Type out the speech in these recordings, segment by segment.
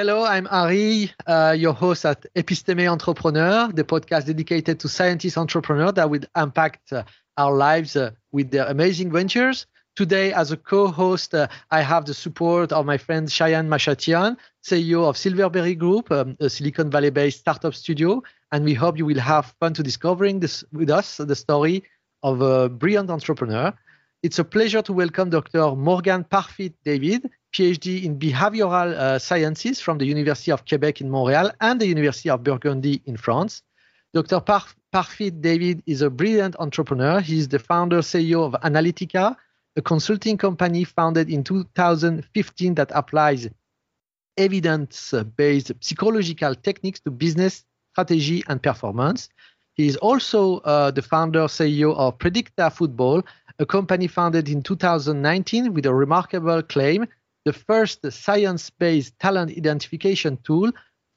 Hello, I'm Ari, uh, your host at Episteme Entrepreneur, the podcast dedicated to scientist entrepreneurs that will impact uh, our lives uh, with their amazing ventures. Today, as a co-host, uh, I have the support of my friend Shayan Machatian, CEO of Silverberry Group, um, a Silicon Valley-based startup studio, and we hope you will have fun to discovering this with us the story of a brilliant entrepreneur. It's a pleasure to welcome Dr. Morgan Parfitt David, PhD in behavioral uh, sciences from the University of Quebec in Montreal and the University of Burgundy in France. Dr. Parf- Parfitt David is a brilliant entrepreneur. He is the founder CEO of Analytica, a consulting company founded in 2015 that applies evidence-based psychological techniques to business strategy and performance. He is also uh, the founder CEO of Predicta Football, a company founded in 2019 with a remarkable claim the first science-based talent identification tool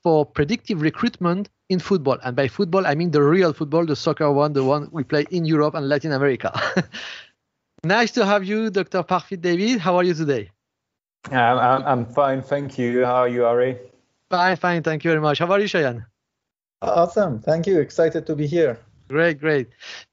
for predictive recruitment in football. And by football, I mean the real football, the soccer one, the one we play in Europe and Latin America. nice to have you, Dr. Parfitt David. How are you today? I'm, I'm fine, thank you. How are you, Ari? Fine, fine. Thank you very much. How are you, Shayan? Awesome. Thank you. Excited to be here. Great, great.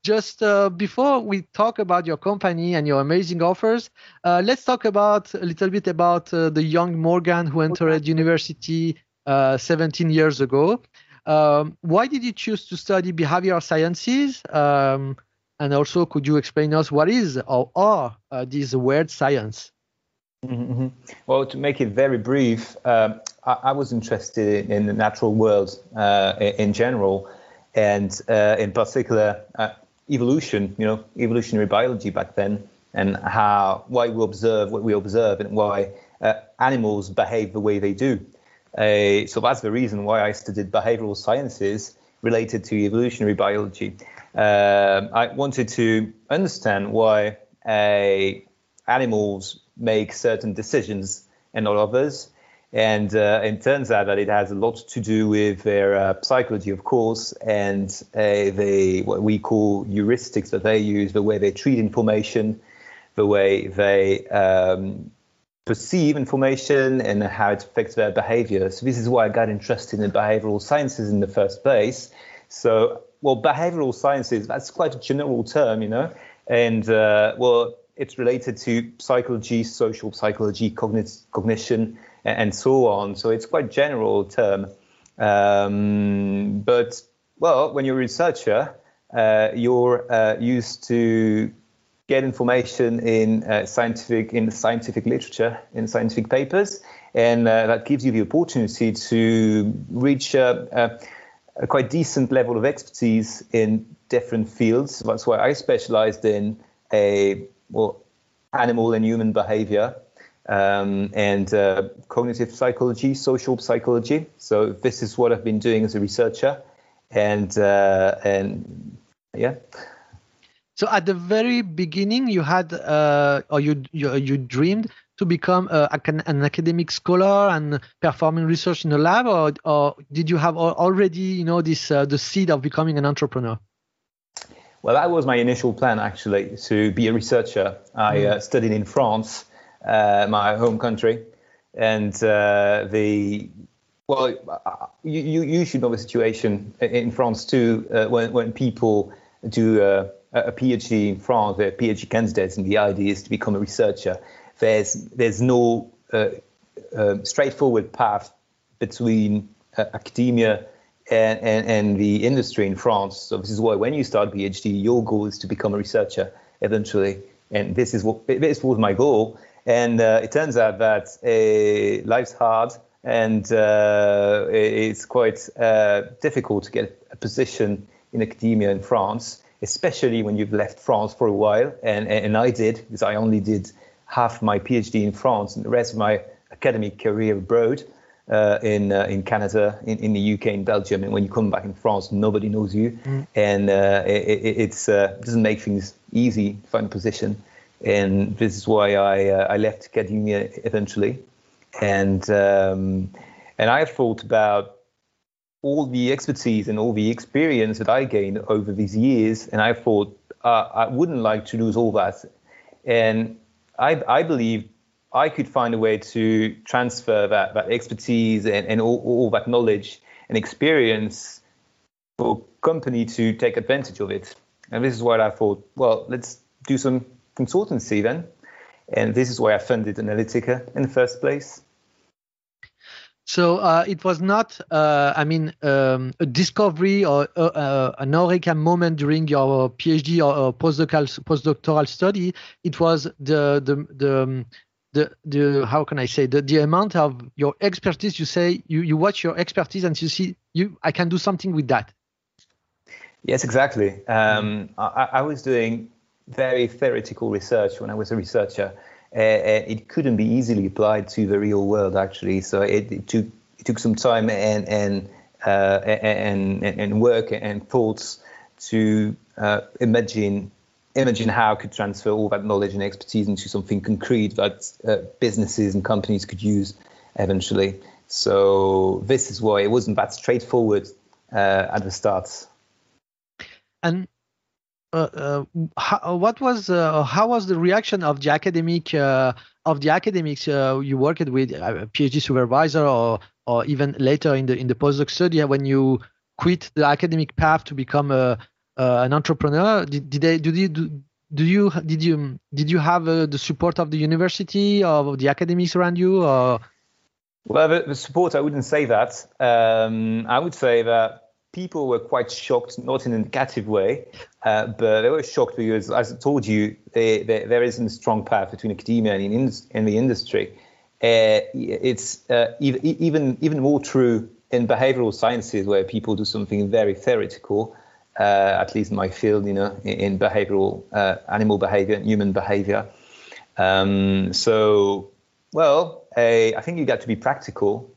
Just uh, before we talk about your company and your amazing offers, uh, let's talk about a little bit about uh, the young Morgan who entered university uh, 17 years ago. Um, why did you choose to study behavioral sciences? Um, and also, could you explain us what is or are uh, these weird science? Mm-hmm. Well, to make it very brief, um, I, I, was interested in the natural world uh, in general and uh, in particular uh, evolution, you know, evolutionary biology back then, and how why we observe what we observe and why uh, animals behave the way they do. Uh, so that's the reason why I studied behavioral sciences related to evolutionary biology. Um, I wanted to understand why uh, animals make certain decisions and not others and uh, it turns out that it has a lot to do with their uh, psychology, of course, and uh, the what we call heuristics that they use, the way they treat information, the way they um, perceive information, and how it affects their behavior. So this is why I got interested in behavioral sciences in the first place. So, well, behavioral sciences that's quite a general term, you know, and uh, well, it's related to psychology, social psychology, cognition and so on. So it's quite general term. Um, but well, when you're a researcher, uh, you're uh, used to get information in uh, scientific in scientific literature, in scientific papers, and uh, that gives you the opportunity to reach a, a, a, quite decent level of expertise in different fields. That's why I specialized in a well, animal and human behavior um, and uh, cognitive psychology, social psychology. So this is what I've been doing as a researcher, and uh, and yeah. So at the very beginning, you had uh, or you, you you dreamed to become a, an academic scholar and performing research in the lab, or, or did you have already you know this uh, the seed of becoming an entrepreneur? Well, that was my initial plan actually to be a researcher. I mm. uh, studied in France uh, my home country, and uh, the well, you, you should know the situation in France too uh, when when people do uh, a PhD in France, they're PhD candidates, and the idea is to become a researcher. There's there's no uh, uh, straightforward path between academia and, and, and, the industry in France. So this is why when you start PhD, your goal is to become a researcher eventually. And this is what this was my goal. And uh, it turns out that uh, life's hard and uh, it's quite uh, difficult to get a position in academia in France, especially when you've left France for a while. And, and I did, because I only did half my PhD in France and the rest of my academic career abroad. Uh, in uh, in Canada, in, in the UK, in Belgium, and when you come back in France, nobody knows you, mm. and uh, it, it it's, uh, doesn't make things easy to find a position and this is why I uh, I left academia eventually, and um, and I thought about all the expertise and all the experience that I gained over these years, and I thought uh, I wouldn't like to lose all that, and I I believe I could find a way to transfer that, that expertise and, and all, all that knowledge and experience for company to take advantage of it. And this is what I thought, well, let's do some consultancy then. And this is why I funded Analytica in the first place. So uh, it was not, uh, I mean, um, a discovery or uh, uh an eureka moment during your PhD or, or postdoctoral, postdoctoral study. It was the the the um, the the how can I say the the amount of your expertise. You say you you watch your expertise and you see you I can do something with that. Yes, exactly. Um, I, I was doing very theoretical research when I was a researcher. Uh, it couldn't be easily applied to the real world actually. So it, it took it took some time and and uh, and, and work and thoughts to uh, imagine imagine how I could transfer all that knowledge and expertise into something concrete that uh, businesses and companies could use eventually. So this is why it wasn't that straightforward uh, at the start. And uh, uh, how, what was uh, how was the reaction of the academic uh, of the academics uh, you worked with, a PhD supervisor, or or even later in the in the postdoc study when you quit the academic path to become a, an entrepreneur? Did, did they do you do, do you did you did you have the support of the university or the academics around you? Or? Well, the, the support I wouldn't say that. Um, I would say that people were quite shocked, not in a negative way, uh, but they were shocked because, as I told you, they, they, there isn't a strong path between academia and in, the industry. Uh, it's uh, even even more true in behavioral sciences, where people do something very theoretical. Uh, at least in my field, you know, in, behavioral uh, animal behavior human behavior. Um, so, well, I think you got to be practical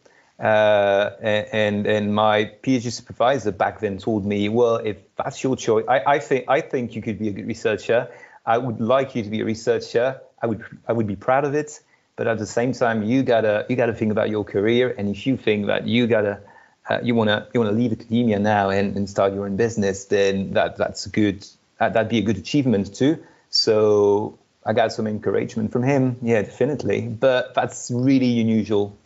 uh, and and my PhD supervisor back then told me, well, if that's your choice, I, I think I think you could be a good researcher. I would like you to be a researcher. I would I would be proud of it. But at the same time, you gotta you gotta think about your career. And if you think that you gotta uh, you wanna you wanna leave academia now and, and start your own business, then that that's good. that'd be a good achievement too. So I got some encouragement from him. Yeah, definitely. But that's really unusual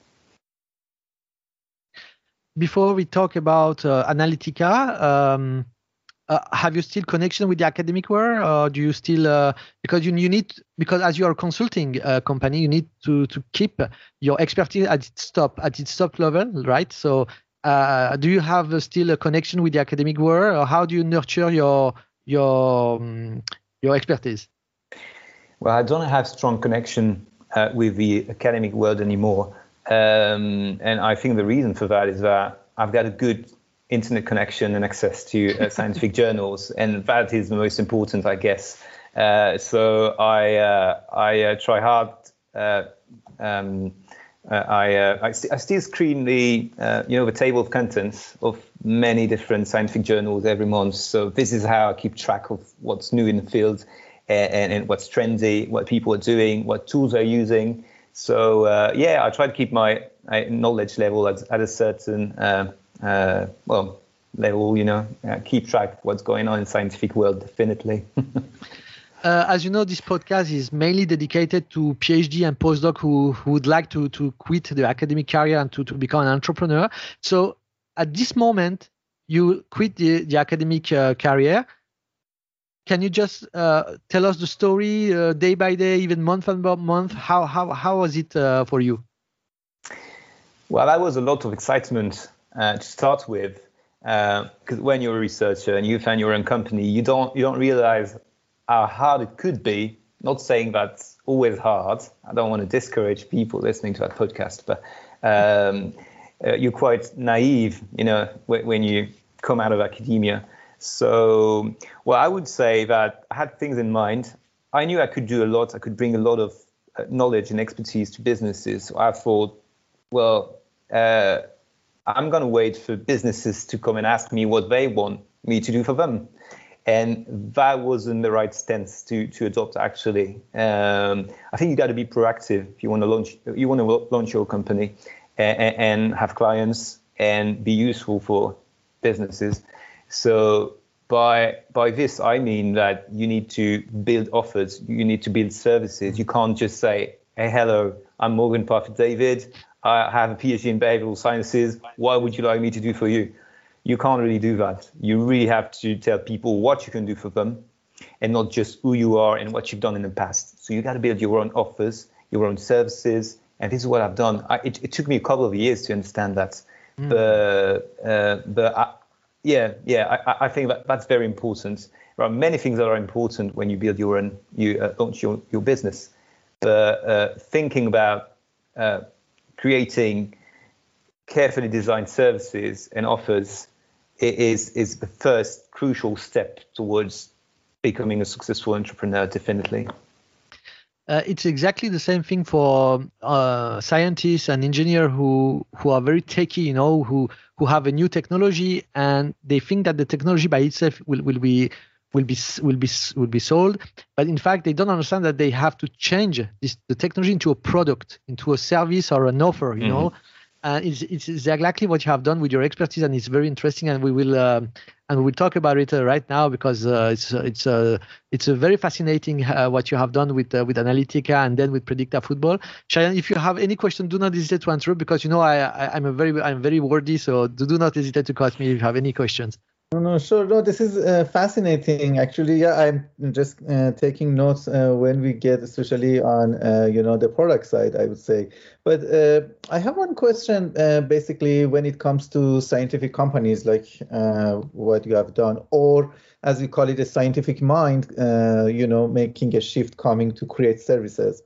before we talk about uh, Analytica, um, uh, have you still connection with the academic world, or do you still uh, because you you need because as you are a consulting uh, company, you need to to keep your expertise at its top at its top level, right? So, uh, do you have still a connection with the academic world, or how do you nurture your your um, your expertise? Well, I don't have strong connection uh, with the academic world anymore. Um, and I think the reason for that is that I've got a good internet connection and access to uh, scientific journals, and that is the most important, I guess. Uh, so I uh, I uh, try hard. Uh, um, uh, I, I, st- I, still screen the you know the table of contents of many different scientific journals every month. So this is how I keep track of what's new in the field and, and, and what's trendy, what people are doing, what tools they're using. So uh, yeah, I try to keep my knowledge level at, at a certain uh, uh, well level. You know, uh, keep track of what's going on in scientific world. Definitely. Uh, as you know, this podcast is mainly dedicated to PhD and postdoc who, who would like to, to quit the academic career and to, to become an entrepreneur. So at this moment, you quit the, the academic uh, career can you just uh, tell us the story uh, day by day, even month by month? How how how was it uh, for you? Well, that was a lot of excitement uh, to start with, because uh, when you're a researcher and you found your own company, you don't you don't realize how hard it could be. Not saying that's always hard. I don't want to discourage people listening to that podcast, but um, uh, you're quite naive, you know, when you come out of academia. So, well, I would say that I had things in mind. I knew I could do a lot. I could bring a lot of uh, knowledge and expertise to businesses. So I thought, well, uh, I'm going to wait for businesses to come and ask me what they want me to do for them. And that wasn't the right stance to, to adopt, actually. Um, I think you got to be proactive if you want to launch, you want to launch your company and, and have clients and be useful for businesses. So by by this I mean that you need to build offers, you need to build services. You can't just say, hey, hello, I'm Morgan Parfitt David. I have a PhD in behavioral sciences. What would you like me to do for you? You can't really do that. You really have to tell people what you can do for them and not just who you are and what you've done in the past. So you got to build your own offers, your own services. And this is what I've done. I, it, it, took me a couple of years to understand that. Mm. But, uh, but I, yeah, yeah, I, I think that that's very important. There are many things that are important when you build your own, you uh, launch your, your business. But uh, thinking about uh, creating carefully designed services and offers is is the first crucial step towards becoming a successful entrepreneur definitely uh, it's exactly the same thing for uh, scientists and engineers who who are very techy, you know, who who have a new technology and they think that the technology by itself will, will be will be will be will be sold, but in fact they don't understand that they have to change this, the technology into a product, into a service or an offer, you mm-hmm. know and it's, it's exactly what you have done with your expertise and it's very interesting and we will um, and we'll talk about it uh, right now because uh, it's it's uh, it's a very fascinating uh, what you have done with uh, with Analytica and then with Predicta Football. Shayan, if you have any question, do not hesitate to answer because you know I, I am a very I'm very wordy, so do, do not hesitate to cut me if you have any questions. No, no, sure. No, this is uh, fascinating. Actually, yeah, I'm just uh, taking notes uh, when we get, especially on uh, you know the product side, I would say. But uh, I have one question. Uh, basically, when it comes to scientific companies like what you have done, or as we call it, a scientific mind, you know, making a shift, coming to create services.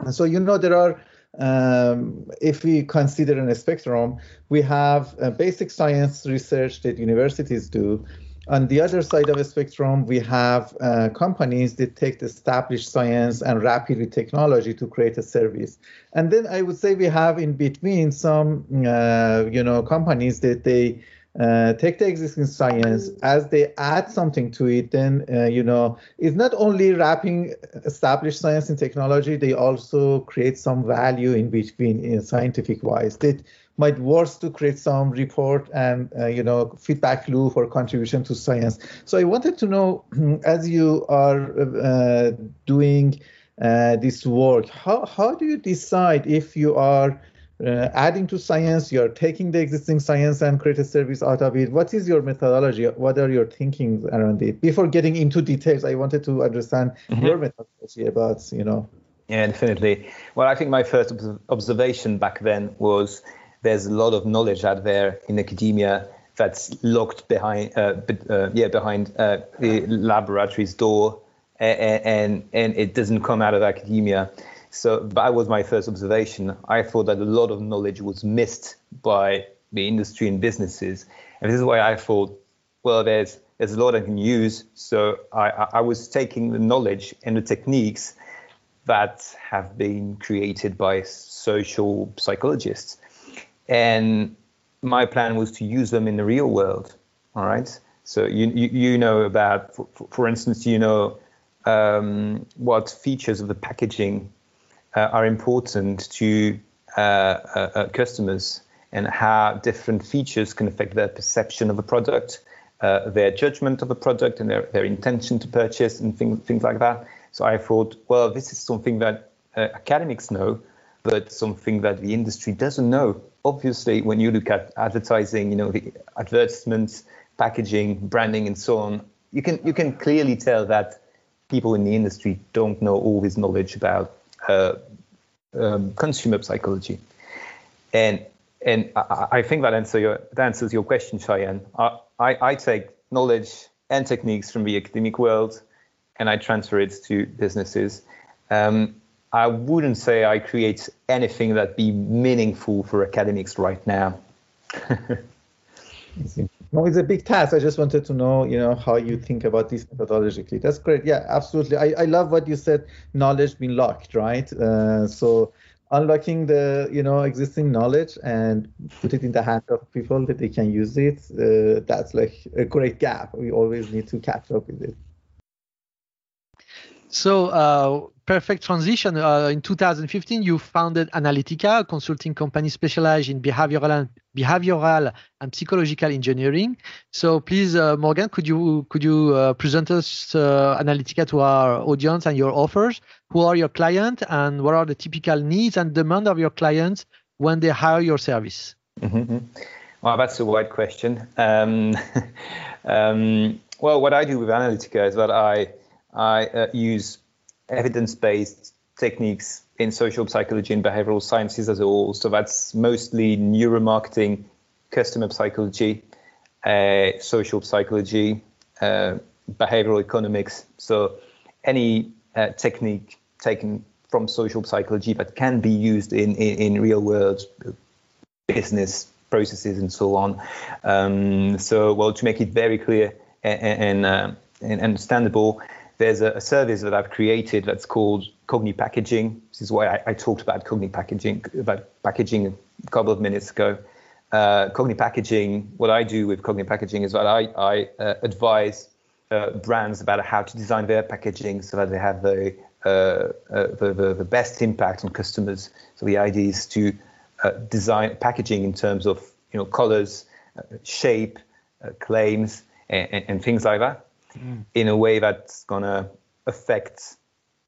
And so you know there are um, if we consider a spectrum, we have basic science research that universities do. On the other side of the spectrum, we have uh, companies that take the established science and rapidly technology to create a service. And then I would say we have in between some, uh, you know, companies that they uh, take the existing science as they add something to it then uh, you know it's not only wrapping established science and technology they also create some value in between in scientific wise. That might work to create some report and uh, you know feedback loop or contribution to science. So i wanted to know as you are uh, doing uh, this work how, how do you decide if you are uh, adding to science, you're taking the existing science and create a service out of it. What is your methodology? What are your thinking around it? Before getting into details, I wanted to understand mm-hmm. your methodology about, you know. Yeah, definitely. Well, I think my first observation back then was there's a lot of knowledge out there in academia that's locked behind, uh, uh, yeah, behind uh, the laboratory's door, and, and and it doesn't come out of academia. So that was my first observation. I thought that a lot of knowledge was missed by the industry and businesses, and this is why I thought, well, there's there's a lot I can use. So I, I was taking the knowledge and the techniques that have been created by social psychologists, and my plan was to use them in the real world. All right. So you you, you know about, for, for instance, you know um, what features of the packaging uh, are important to uh, uh, customers and how different features can affect their perception of a product, their judgment of a product, and their, their intention to purchase, and things, things like that. So I thought, well, this is something that academics know, but something that the industry doesn't know. Obviously, when you look at advertising, you know, the advertisements, packaging, branding, and so on, you can you can clearly tell that people in the industry don't know all this knowledge about uh, um, consumer psychology. And and I, I, think that answer your that answers your question, Shayan. I, I, I take knowledge and techniques from the academic world and I transfer it to businesses. Um, I wouldn't say I create anything that be meaningful for academics right now. no, it's a big task. I just wanted to know, you know, how you think about this methodologically. That's great. Yeah, absolutely. I, I love what you said. Knowledge being locked, right? Uh, so unlocking the you know existing knowledge and put it in the hands of people that they can use it. Uh, that's like a great gap. We always need to catch up with it. So, uh, perfect transition. Uh, in 2015, you founded Analytica, a consulting company specialized in behavioral and, behavioral and psychological engineering. So, please, uh, Morgan, could you could you uh, present us uh, Analytica to our audience and your offers? Who are your clients, and what are the typical needs and demand of your clients when they hire your service? Mm-hmm. Well, that's a wide question. Um, um, well, what I do with Analytica is that I I uh, use evidence-based techniques in social psychology and behavioral sciences as a whole. So that's mostly neuromarketing, customer psychology, uh, social psychology, uh, behavioral economics. So any uh, technique taken from social psychology that can be used in, in, in real world business processes and so on. Um, so, well, to make it very clear and, and, uh, and understandable, there's a, a, service that I've created that's called Cogni Packaging. This is why I, I, talked about Cogni Packaging, about packaging a couple of minutes ago. Uh, Cogni Packaging, what I do with Cogni Packaging is that I, I uh, advise uh, brands about how to design their packaging so that they have the, uh, uh, the, the, the, best impact on customers. So the idea is to uh, design packaging in terms of you know colors, shape, claims, and, and things like that mm. in a way that's gonna affect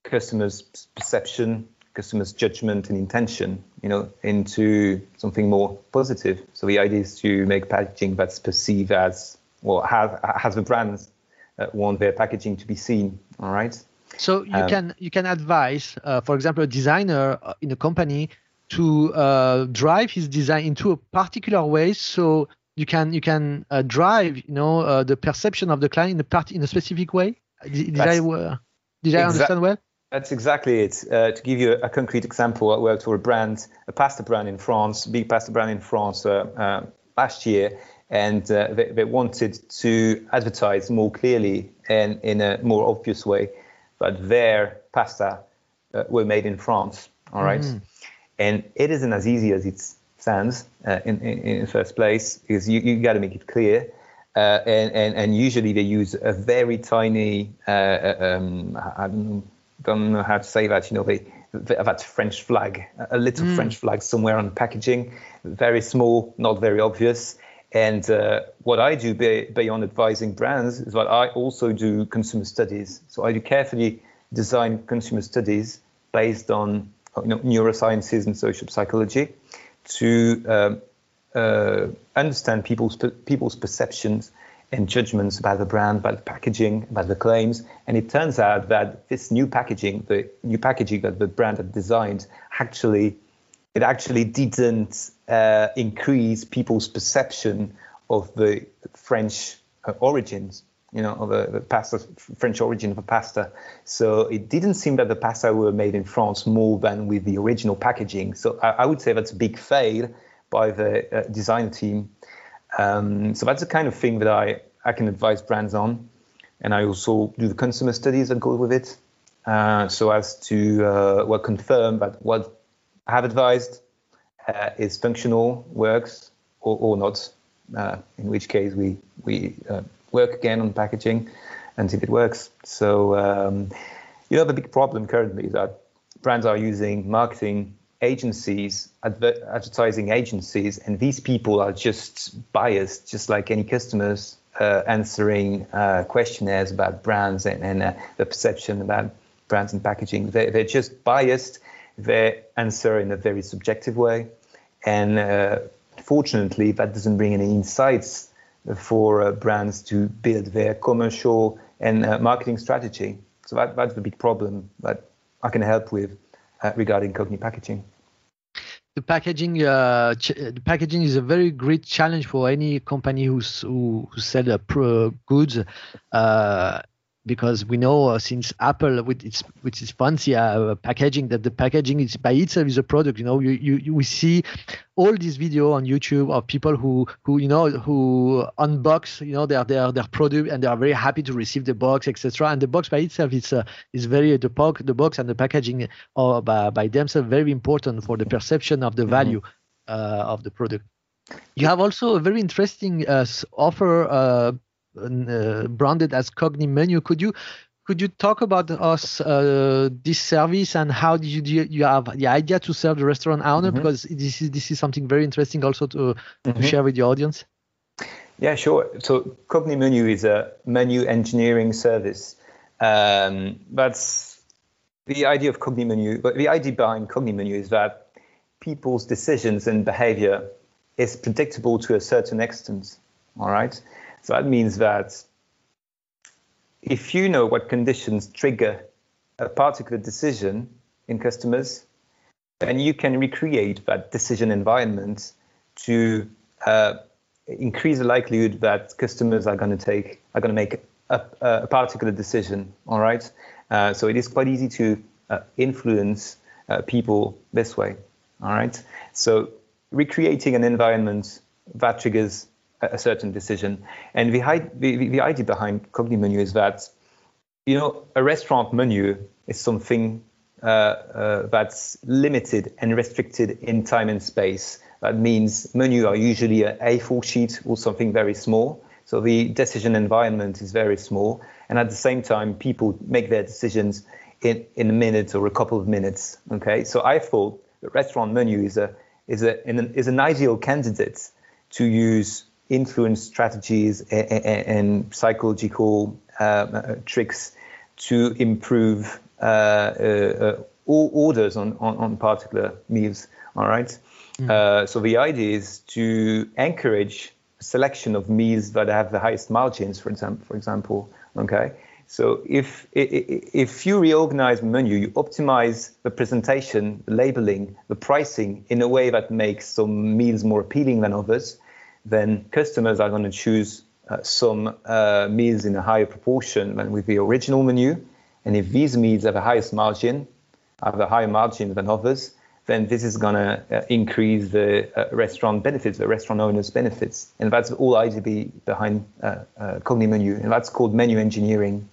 customers' perception, customers' judgment and intention, you know, into something more positive. So the idea is to make packaging that's perceived as, well, have has the brands uh, want their packaging to be seen. All right. So you um, can you can advise, uh, for example, a designer uh, in a company to uh, drive his design into a particular way so you can you can uh, drive you know uh, the perception of the client in a part in a specific way? Did, did i uh, did i understand well? That's exactly it. Uh, to give you a, concrete example i worked for a brand a pasta brand in france big pasta brand in france uh, uh, last year and they, they, wanted to advertise more clearly and in a more obvious way but their pasta were made in france all right? Mm. and it isn't as easy as it's stands uh, in, in, in first place because you, you got to make it clear. Uh, and, and, and usually they use a very tiny, uh, uh um, I don't know how to say that, you know, they, that French flag, a little mm. French flag somewhere on packaging, very small, not very obvious. And uh, what I do beyond advising brands is that I also do consumer studies. So I do carefully design consumer studies based on you know, neurosciences and social psychology to um, uh, understand people's people's perceptions and judgments about the brand, about the packaging, about the claims. And it turns out that this new packaging, the new packaging that the brand had designed, actually it actually didn't uh, increase people's perception of the French uh, origins, you know, of the, the pasta, French origin of a pasta. So it didn't seem that the pasta were made in France more than with the original packaging. So I, I would say that's a big fail by the uh, design team. Um, so that's the kind of thing that I, I can advise brands on. And I also do the consumer studies that go with it. Uh, so as to uh, well confirm that what I have advised uh, is functional, works, or, or not. Uh, in which case we we uh, work again on packaging and see if it works. So, um, you know, the big problem currently is that brands are using marketing agencies, adver- advertising agencies, and these people are just biased, just like any customers uh, answering uh, questionnaires about brands and, and uh, the perception about brands and packaging. They, they're just biased. They answer in a very subjective way. And uh, fortunately, that doesn't bring any insights for uh, brands to build their commercial and uh, marketing strategy. So that, that's the big problem that I can help with uh, regarding Cogni packaging. The packaging, uh, ch- the packaging is a very great challenge for any company who's, who, who sell pro goods uh, because we know uh, since Apple with its with its fancy uh, packaging that the packaging is by itself is a product. You know, you, you, you we see all these video on YouTube of people who who you know who unbox you know their their their product and they are very happy to receive the box etc. And the box by itself is uh, is very the box the box and the packaging are by, by themselves very important for the perception of the mm-hmm. value uh, of the product. You have also a very interesting uh, offer uh, uh, branded as Cogni menu. Could you could you talk about us uh, this service and how did you you have the idea to serve the restaurant owner? Mm-hmm. Because this is this is something very interesting also to, mm-hmm. to share with the audience. Yeah, sure. So cogni menu is a menu engineering service. Um, that's the idea of CogniMenu. But the idea behind cogni menu is that people's decisions and behavior is predictable to a certain extent. All right. So that means that if you know what conditions trigger a particular decision in customers, then you can recreate that decision environment to uh, increase the likelihood that customers are going to take are going to make a, a, particular decision. All right, uh, so it is quite easy to uh, influence uh, people this way. All right, so recreating an environment that triggers a certain decision. And the, the, the idea behind CogniMenu is that, you know, a restaurant menu is something uh, uh, that's limited and restricted in time and space. That means menu are usually a A4 sheet or something very small. So the decision environment is very small. And at the same time, people make their decisions in, in a minute or a couple of minutes. Okay. So I thought the restaurant menu is a is a is an ideal candidate to use influence strategies and, and psychological uh, uh, tricks to improve uh, uh, all orders on, on, on, particular meals. All right. Mm. so the idea is to encourage selection of meals that have the highest margins, for example. For example, okay. So if if you reorganize the menu, you optimize the presentation, the labeling, the pricing in a way that makes some meals more appealing than others, then customers are going to choose uh, some uh, meals in a higher proportion than with the original menu. And if these meals have a highest margin, have a higher margin than others, then this is going to uh, increase the uh, restaurant benefits, the restaurant owners' benefits. And that's all IDB behind uh, uh, CogniMenu. And that's called menu engineering.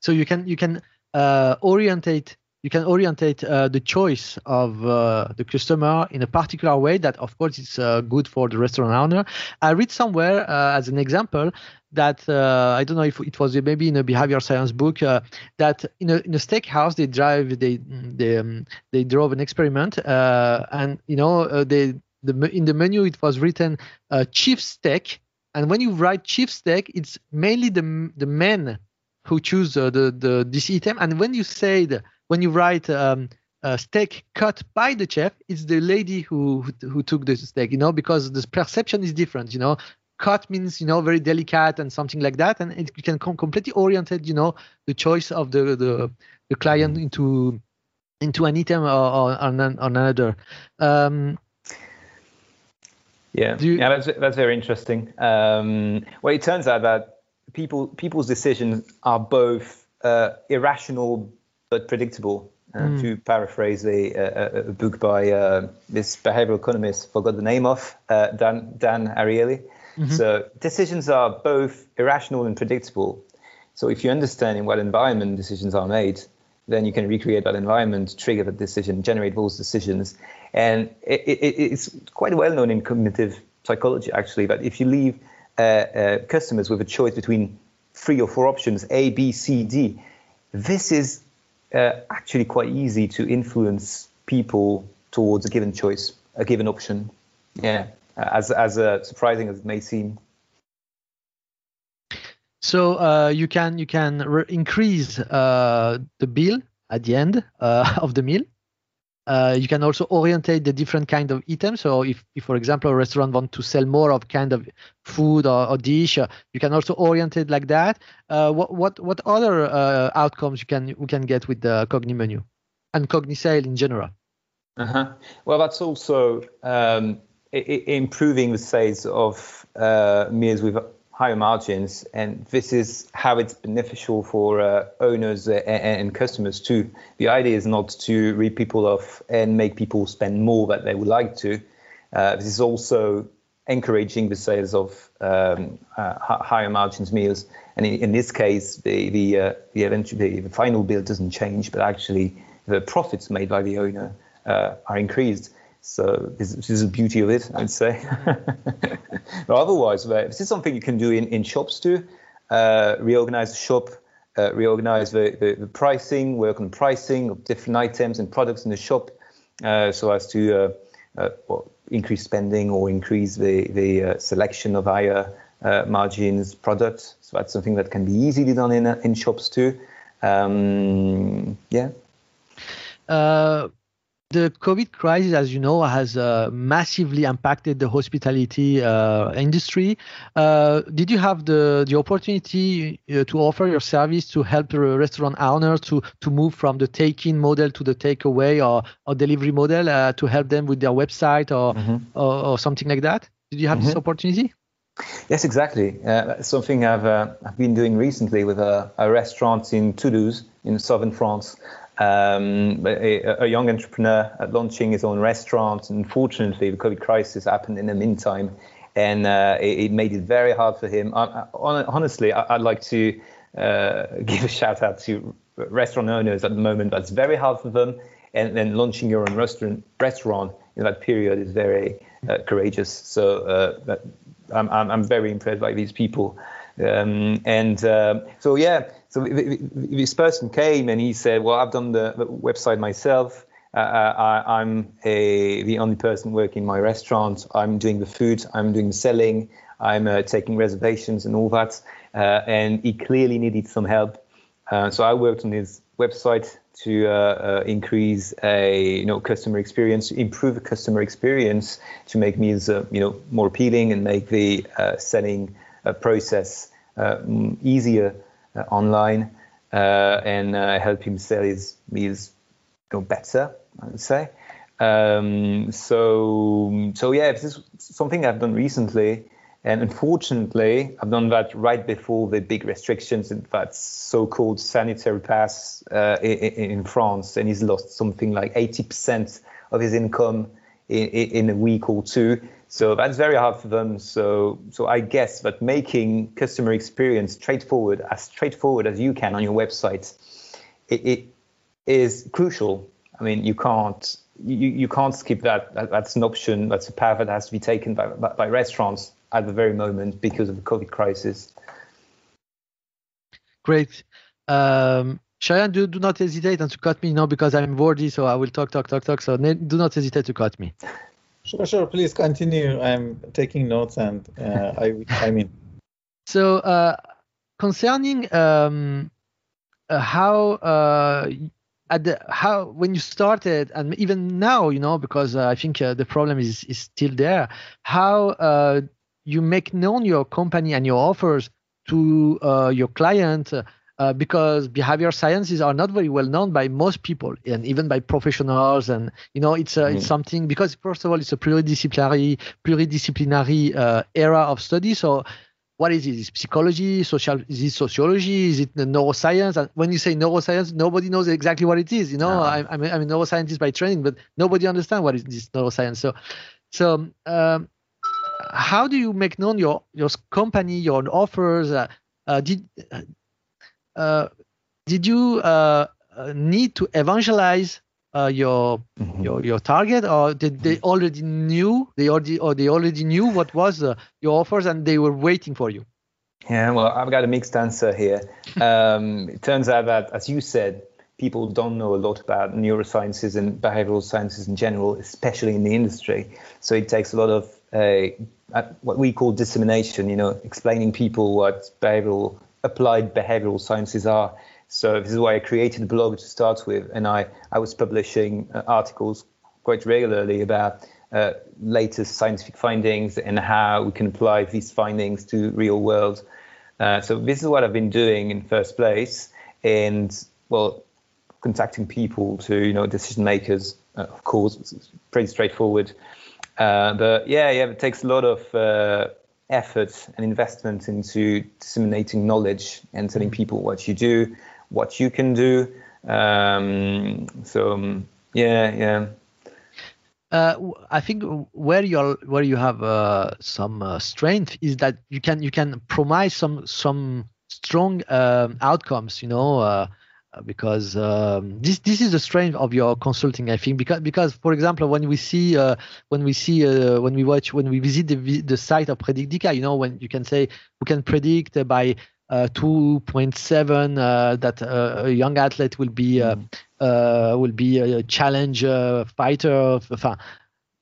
So you can you can uh, orientate you can orientate uh, the choice of uh, the customer in a particular way that of course is uh, good for the restaurant owner. I read somewhere uh, as an example that uh, i don't know if it was maybe in a behavior science book uh, that in a, in a steakhouse they drive they they, um, they drove an experiment and you know they the in the menu it was written chief steak. And when you write chief steak it's mainly the the men who choose the, the this item. And when you say the when you write um, a steak cut by the chef, it's the lady who, who, who took the steak, you know, because the perception is different, you know. Cut means, you know, very delicate and something like that, and it can com- completely oriented, you know, the choice of the the, the client into into an item or, or, or another. Um, yeah, you, yeah, that's that's very interesting. Um, well, it turns out that people people's decisions are both uh, irrational but predictable. Mm. To paraphrase a, a, a book by uh, this behavioral economist, forgot the name of uh, Dan Dan Ariely. Mm-hmm. So decisions are both irrational and predictable. So if you understand in what environment decisions are made, then you can recreate that environment, trigger the decision, generate those decisions. And it, it, it's quite well known in cognitive psychology, actually, that if you leave uh, uh, customers with a choice between three or four options, A, B, C, D, this is uh, actually quite easy to influence people towards a given choice, a given option. Yeah, as as uh, surprising as it may seem. So uh, you can you can re- increase uh, the bill at the end uh, of the meal uh, you can also orientate the different kind of items. So if, if for example, a restaurant want to sell more of kind of food or, or dish, uh, you can also orientate like that. Uh, what what what other uh, outcomes you can we can get with the Cogni menu and CogniSale in general? Uh-huh. Well, that's also um, I improving the sales of uh, meals with higher margins, and this is how it's beneficial for uh, owners and, and, customers too. The idea is not to rip people off and make people spend more that they would like to. Uh, this is also encouraging the sales of um, uh, higher margins meals, and in, in this case, the the uh, the, eventually, the final bill doesn't change, but actually the profits made by the owner uh, are increased. So this, is the beauty of it, I'd say. but otherwise, this is something you can do in, in shops too. Uh, reorganize the shop uh, reorganize the, the, the, pricing, work on pricing of different items and products in the shop, uh, so as to uh, uh, well, increase spending or increase the the uh, selection of higher margins products. So that's something that can be easily done in in shops too. Um, yeah the COVID crisis, as you know, has uh, massively impacted the hospitality uh, industry. Uh, did you have the the opportunity uh, to offer your service to help restaurant owners to to move from the take-in model to the takeaway or, or delivery model uh, to help them with their website or, mm-hmm. or, or something like that? Did you have mm-hmm. this opportunity? Yes, exactly. Uh, something I've I've been doing recently with a, a restaurant in Toulouse in southern France um, a, a, young entrepreneur launching his own restaurant. Unfortunately, the COVID crisis happened in the meantime, and uh, it, it, made it very hard for him. I, I, honestly, I, would like to uh, give a shout out to restaurant owners at the moment. That's very hard for them, and then launching your own restaurant restaurant in that period is very uh, courageous. So uh, I'm, I'm very impressed by these people. Um, and uh, so yeah, so this person came and he said, "Well, I've done the, website myself. Uh, uh, I, am the only person working in my restaurant. I'm doing the food. I'm doing the selling. I'm uh, taking reservations and all that. Uh, and he clearly needed some help. Uh, so I worked on his website to uh, increase a you know customer experience, improve the customer experience, to make meals you know more appealing and make the selling process easier uh, online uh, and uh, help him sell his meals you know, better, I would say. Um, so, so yeah, this is something I've done recently. And unfortunately, I've done that right before the big restrictions and that so-called sanitary pass uh, in, in, France, and he's lost something like 80% of his income in, in, a week or two. So that's very hard for them. So, so I guess that making customer experience straightforward, as straightforward as you can on your website, it, it is crucial. I mean, you can't you, you can't skip that. that. That's an option. That's a path that has to be taken by, by, by restaurants at the very moment because of the COVID crisis. Great. Um, Shayan, do, do not hesitate and to cut me now because I'm wordy, so I will talk, talk, talk, talk. So do not hesitate to cut me. Sure, sure. Please continue. I'm taking notes, and uh, I, I mean. So, uh, concerning um, uh, how uh, at the how when you started, and even now, you know, because uh, I think uh, the problem is is still there. How you make known your company and your offers to your client uh, because behavior sciences are not very well known by most people and even by professionals and you know it's uh, mm-hmm. it's something because first of all it's a pluridisciplinary pluridisciplinary uh, era of study so what is it? Is psychology, social? Is it sociology? Is it neuroscience? And when you say neuroscience, nobody knows exactly what it is. You know, no. I'm, I'm, a, I'm a neuroscientist by training, but nobody understands what is this neuroscience. So, so um, how do you make known your your company, your offers? Uh, uh, did did you uh, uh, need to evangelize your mm-hmm. your your target, or did they already knew they already or they already knew what was your offers and they were waiting for you? Yeah, well, I've got a mixed answer here. Um, it turns out that, as you said, people don't know a lot about neurosciences and behavioral sciences in general, especially in the industry. So it takes a lot of uh, what we call dissemination, you know, explaining people what behavioral applied behavioral sciences are. So this is why I created a blog to start with, and I, I was publishing uh, articles quite regularly about uh, latest scientific findings and how we can apply these findings to real world. Uh, so this is what I've been doing in first place, and well, contacting people to you know decision makers. Uh, of course, it's pretty straightforward. Uh, but yeah, yeah, it takes a lot of uh, effort and investment into disseminating knowledge and telling people what you do, what you can do. Um, so um, yeah, yeah. Uh, I think where you where you have uh, some uh, strength is that you can you can promise some some strong um, outcomes. You know, uh, because um, this this is the strength of your consulting i think because because for example when we see uh, when we see uh, when we watch when we visit the the site of predictica you know when you can say we can predict by uh, 2.7 uh, that uh, a young athlete will be uh, uh, will be a challenge fighter.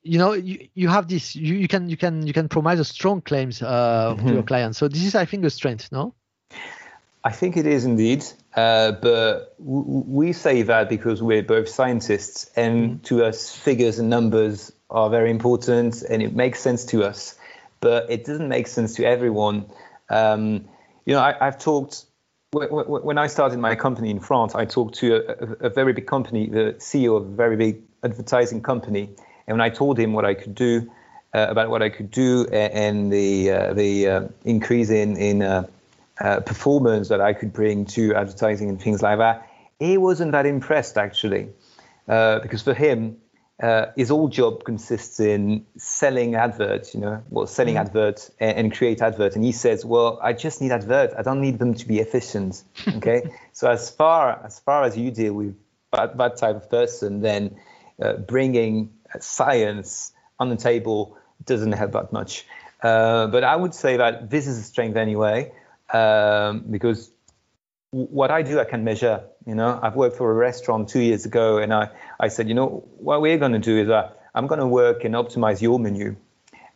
You know, you, you have this. You, you can you can you can promise a strong claims mm-hmm. to your clients. So this is, I think, a strength. No. I think it is indeed, uh, but w- we say that because we're both scientists, and mm-hmm. to us, figures and numbers are very important, and it makes sense to us, but it doesn't make sense to everyone. Um, you know, I, have talked when I started my company in France. I talked to a, a, very big company, the CEO of a very big advertising company, and when I told him what I could do uh, about what I could do and, and the uh, the uh, increase in in uh, performance that I could bring to advertising and things like that, he wasn't that impressed actually, uh, because for him, uh, his whole job consists in selling adverts, you know, well, selling mm adverts and, and, create adverts. And he says, well, I just need adverts. I don't need them to be efficient. Okay. so as far as far as you deal with that, that type of person, then uh, bringing science on the table doesn't help that much. Uh, but I would say that this is a strength anyway um, because what I do, I can measure. You know, I've worked for a restaurant two years ago, and I, I said, you know, what we're going to do is uh, I'm going to work and optimize your menu. And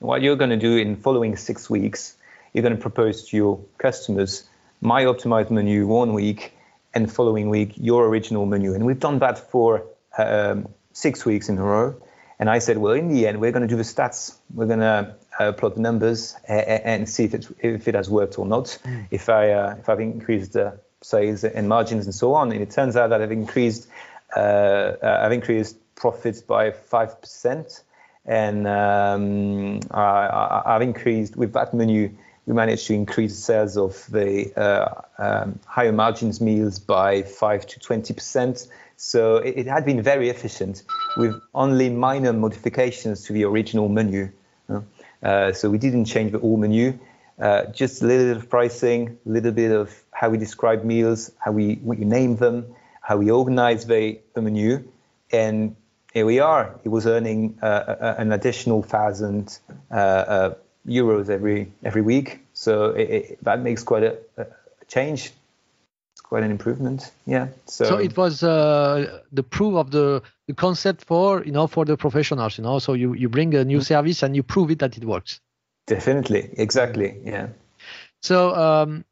what you're going to do in following six weeks, you're going to propose to your customers my optimized menu one week, and following week your original menu. And we've done that for um, six weeks in a row. And I said, well, in the end, we're going to do the stats. We're going to uh, plot the numbers and, and see if it, if it has worked or not. Mm. If I uh, if I've increased uh, sales and margins and so on, and it turns out that I've increased uh, uh, I've increased profits by five percent, and um, I, have increased with that menu. We managed to increase sales of the uh, um, higher margins meals by five to twenty percent. So it, it, had been very efficient with only minor modifications to the original menu. Uh, so we didn't change the whole menu, uh, just a little bit of pricing, a little bit of how we describe meals, how we, name them, how we organize the, the menu, and here we are. He was earning uh, an additional thousand uh, uh, euros every every week, so it, it, that makes quite a, a change quite an improvement. Yeah. So, so it was uh, the proof of the, the concept for you know for the professionals. You know, so you you bring a new mm-hmm. service and you prove it that it works. Definitely. Exactly. Yeah. So um,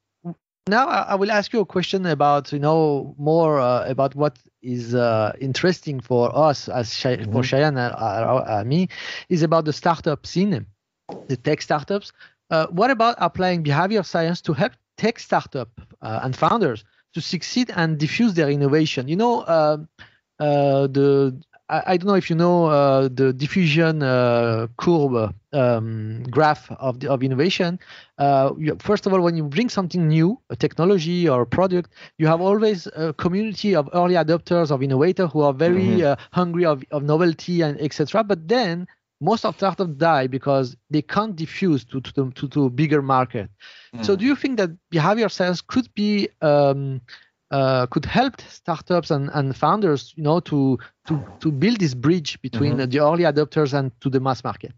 now I will ask you a question about you know more uh, about what is uh, interesting for us as mm-hmm. for Shayan and uh, me is about the startup scene, the tech startups. Uh, what about applying behavior science to help tech startup uh, and founders to succeed and diffuse their innovation. You know, uh, uh, the I, I, don't know if you know uh, the diffusion uh, curve um, graph of the, of innovation. Uh, you, first of all, when you bring something new, a technology or a product, you have always a community of early adopters of innovator who are very mm-hmm. Uh, hungry of, of novelty and etc. But then most of startups die because they can't diffuse to to to, to a bigger market. Mm. So, do you think that behavior science could be um, uh, could help startups and, and founders, you know, to to to build this bridge between mm-hmm. the early adopters and to the mass market?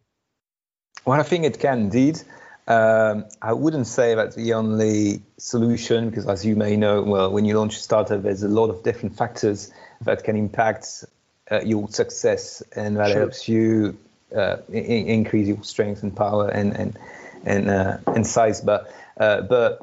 Well, I think it can indeed. Um, I wouldn't say that's the only solution because, as you may know, well, when you launch a startup, there's a lot of different factors that can impact uh, your success, and that sure. helps you uh, increase your strength and power and and and uh, and size. But uh, but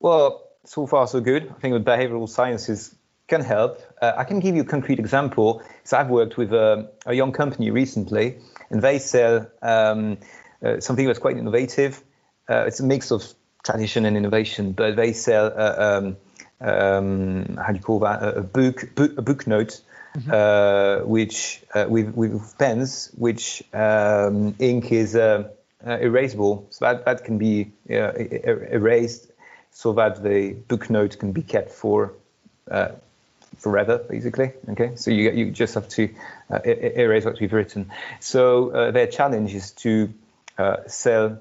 well, so far so good. I think the behavioral sciences can help. Uh, I can give you a concrete example. So I've worked with a, a young company recently, and they sell um, uh, something that's quite innovative. Uh, it's a mix of tradition and innovation, but they sell um, um, how do you call that a book, book a book note mm-hmm. uh, which uh, with, with pens, which um, ink is uh, uh, erasable. So that, that can be uh, erased so that the book note can be kept for uh, forever, basically. Okay, so you you just have to erase what we've written. So their challenge is to sell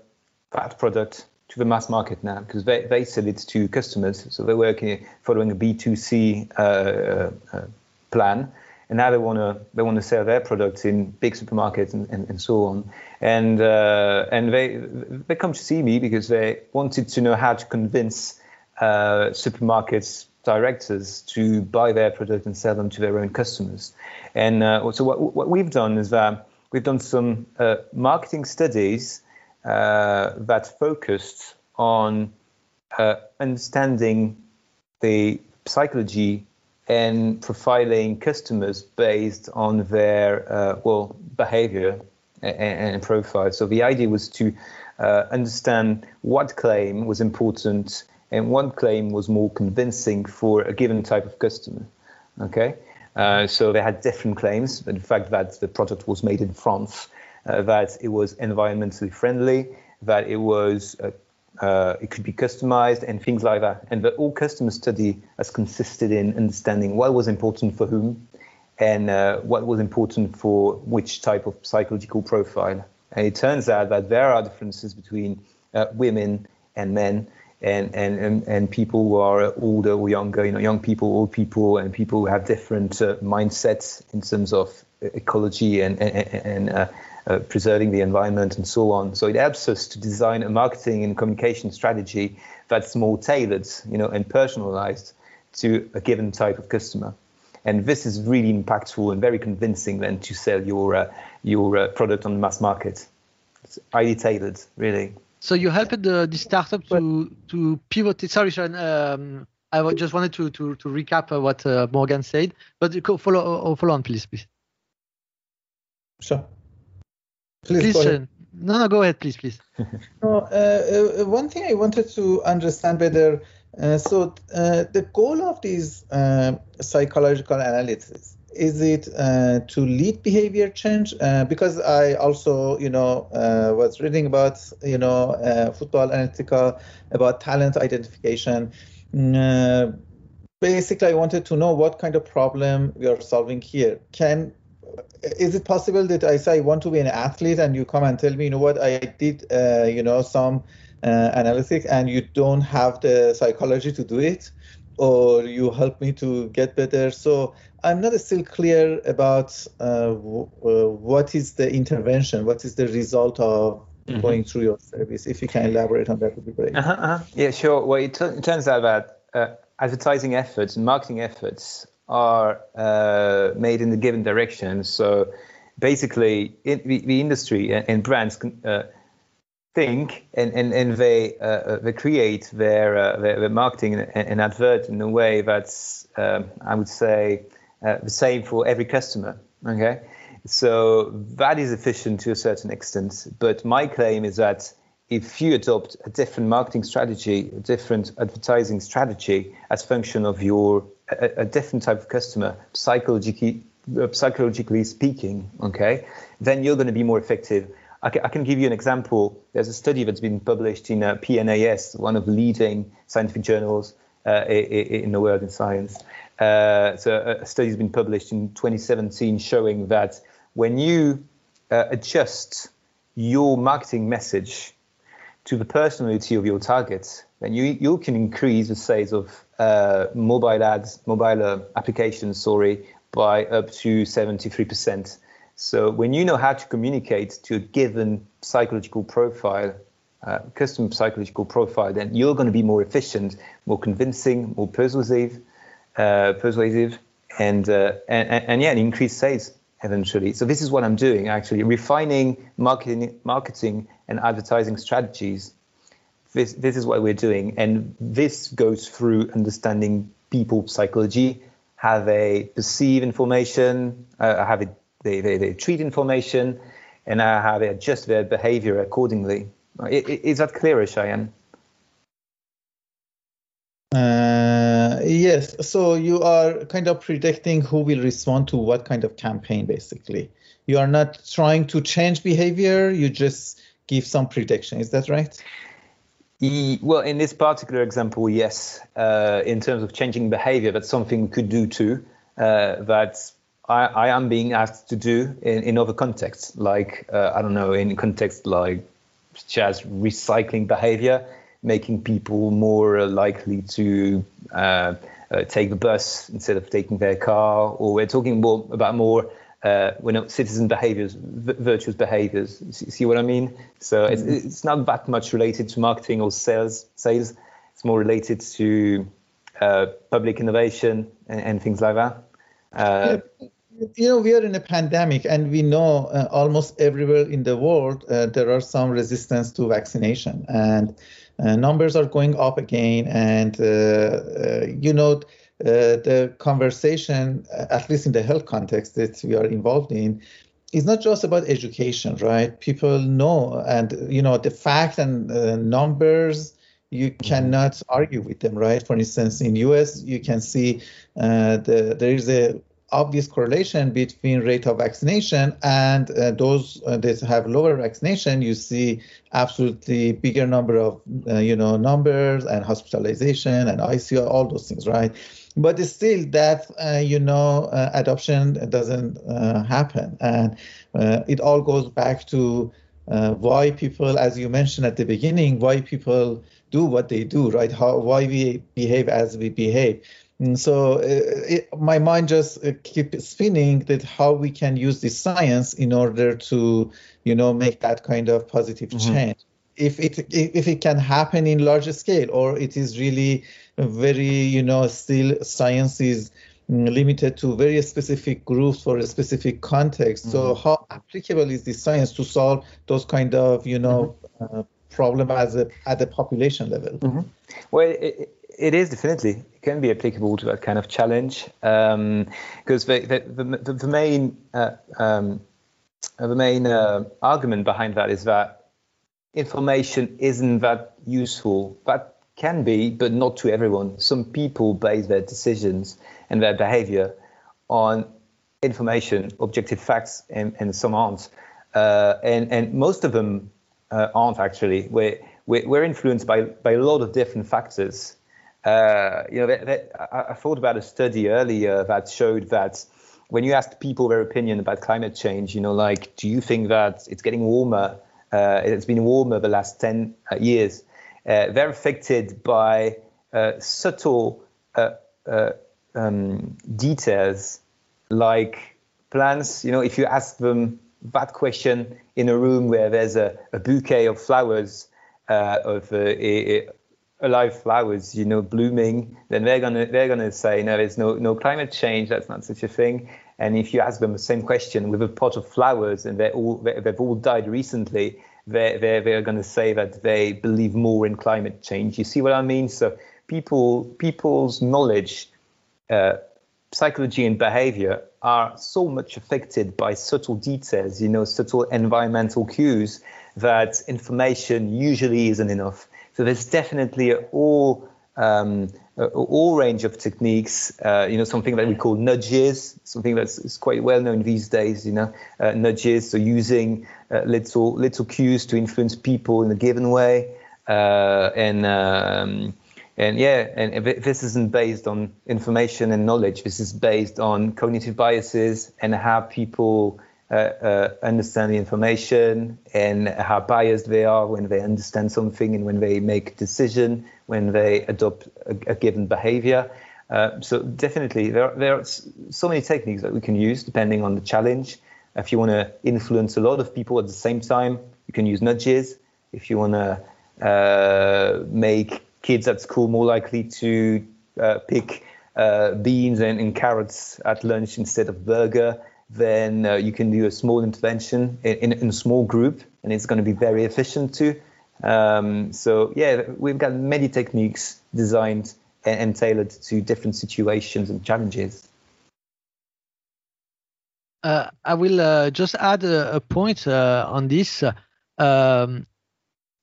that product to the mass market now because they, they sell it to customers. So they're working following a B2C uh, uh, plan and now they want to they want to sell their products in big supermarkets and, and, and so on. And uh, and they they come to see me because they wanted to know how to convince uh, supermarkets directors to buy their product and sell them to their own customers. And uh, so what, what we've done is that we've done some uh, marketing studies uh, that focused on uh, understanding the psychology and profiling customers based on their uh, well behavior and, and, profile. So the idea was to uh, understand what claim was important and what claim was more convincing for a given type of customer. Okay, uh, so they had different claims. The fact that the product was made in France, uh, that it was environmentally friendly, that it was uh, uh it could be customized, and things like that. And the whole customer study has consisted in understanding what was important for whom, and uh, what was important for which type of psychological profile. And it turns out that there are differences between uh, women and men and, and, and, and people who are older or younger, you know, young people, old people, and people who have different uh, mindsets in terms of ecology and, and, and uh, uh, preserving the environment and so on. So it helps us to design a marketing and communication strategy that's more tailored, you know, and personalized to a given type of customer. And this is really impactful and very convincing then to sell your uh, your uh, product on the mass market. It's highly tailored, really. So you helped the, the startup to to pivot. Sorry, Shayan. Um, I just wanted to to, to recap uh, what uh, Morgan said, but follow uh, follow on, please, please. Sure. Please, please Shayan. No, no, go ahead, please, please. no, uh, uh, one thing I wanted to understand better. Uh, so the goal of these psychological analysis is it uh, to lead behavior change? Uh, because I also, you know, uh, was reading about, you know, uh, football analytica, about talent identification. Mm, uh, basically, I wanted to know what kind of problem we are solving here. Can is it possible that I say I want to be an athlete and you come and tell me, you know what, I did, uh, you know, some analytics and you don't have the psychology to do it? or you help me to get better. So I'm not still clear about uh, w- uh, what is the intervention, what is the result of mm-hmm. going through your service. If you can elaborate on that, would be great. Uh-huh, uh-huh. Yeah, sure. Well, it, t- it turns out that uh, advertising efforts and marketing efforts are uh, made in the given direction. So basically, in, the, the, industry and, and brands can, uh, think and, and, and they, uh, they create their, uh, their, their, marketing and, and, advert in a way that's, um, I would say, uh, the same for every customer. Okay, so that is efficient to a certain extent. But my claim is that if you adopt a different marketing strategy, a different advertising strategy as function of your a, a different type of customer, psychologically uh, psychologically speaking, okay, then you're going to be more effective. I can, I can, give you an example. There's a study that's been published in uh, PNAS, one of the leading scientific journals uh, in the world in science. Uh, so a study has been published in 2017 showing that when you uh, adjust your marketing message to the personality of your target, then you, you can increase the sales of uh, mobile ads, mobile uh, applications, sorry, by up to 73%. So when you know how to communicate to a given psychological profile, uh, custom psychological profile, then you're going to be more efficient, more convincing, more persuasive, uh, persuasive, and, uh, and, and yeah, and increase sales eventually. So this is what I'm doing actually, refining marketing, marketing and advertising strategies. This this is what we're doing, and this goes through understanding people psychology, how they perceive information, uh, how they, they, they, treat information, and how they adjust their behavior accordingly. Is that clear, Shayan? Uh, yes. So you are kind of predicting who will respond to what kind of campaign, basically. You are not trying to change behavior. You just give some prediction. Is that right? Well, in this particular example, yes. Uh, in terms of changing behavior, that's something we could do too. Uh, that I, I, am being asked to do in, in other contexts, like uh, I don't know, in context like such as recycling behavior making people more likely to uh, uh, take the bus instead of taking their car, or we're talking more about more uh, not citizen behaviors, v- virtuous behaviors. See, what I mean? So mm-hmm. it's, it's not that much related to marketing or sales. Sales. it's more related to uh, public innovation and, and, things like that. Uh, you know, we are in a pandemic, and we know uh, almost everywhere in the world uh, there are some resistance to vaccination, and uh, numbers are going up again. And you know, the conversation, at least in the health context that we are involved in, it's not just about education, right? People know, and you know, the fact and uh, numbers you mm-hmm. cannot argue with them, right? For instance, in US, you can see uh, the, there is a obvious correlation between rate of vaccination and uh, those uh, that have lower vaccination. You see absolutely bigger number of uh, you know numbers and hospitalization and ICU, all those things, right? But still that uh, you know uh, adoption doesn't uh, happen. And uh, it all goes back to uh, why people as you mentioned at the beginning why people do what they do right? How why we behave as we behave. And so uh, it, my mind just keeps spinning that how we can use this science in order to you know make that kind of positive mm-hmm. change if it if it can happen in larger scale or it is really very you know still science is mm, limited to very specific groups for a specific context mm-hmm. so how applicable is this science to solve those kind of you know mm-hmm. uh, problem as a at the population level mm-hmm. well it, it is definitely it can be applicable to that kind of challenge because um, the, the, the, the main uh, um, the main uh, argument behind that is that information isn't that useful. That can be, but not to everyone. Some people base their decisions and their behavior on information, objective facts, and, and some aren't. Uh, and, and most of them uh, aren't actually. We're, we're influenced by, by a lot of different factors. Uh, you know, I, I, thought about a study earlier that showed that when you asked people their opinion about climate change, you know, like, do you think that it's getting warmer? Uh, it's been warmer the last 10 uh, years. Uh, they're affected by uh, subtle um, details like plants. You know, if you ask them that question in a room where there's a, a bouquet of flowers, of a, alive flowers, you know, blooming, then they're gonna they're gonna say no, there's no no climate change. That's not such a thing. And if you ask them the same question with a pot of flowers and they're all they've all died recently, they're they're, they're going to say that they believe more in climate change. You see what I mean? So people people's knowledge, uh, psychology and behavior are so much affected by subtle details, you know, subtle environmental cues that information usually isn't enough. So there's definitely all um, uh, all range of techniques. Uh, you know, something that we call nudges, something that's quite well known these days. You know, uh, nudges. So using uh, little little cues to influence people in a given way, uh, and um, and yeah, and this isn't based on information and knowledge. This is based on cognitive biases and how people understand the information and how biased they are when they understand something and when they make a decision, when they adopt a, a given behavior. Uh, so definitely, there are, there are so many techniques that we can use depending on the challenge. If you want to influence a lot of people at the same time, you can use nudges. If you want to uh, make kids at school more likely to uh, pick uh, beans and, and, carrots at lunch instead of burger, then uh, you can do a small intervention in, in, a small group, and it's going to be very efficient too. Um, so yeah, we've got many techniques designed and, and tailored to different situations and challenges. Uh, I will uh, just add a, a point uh, on this. Um,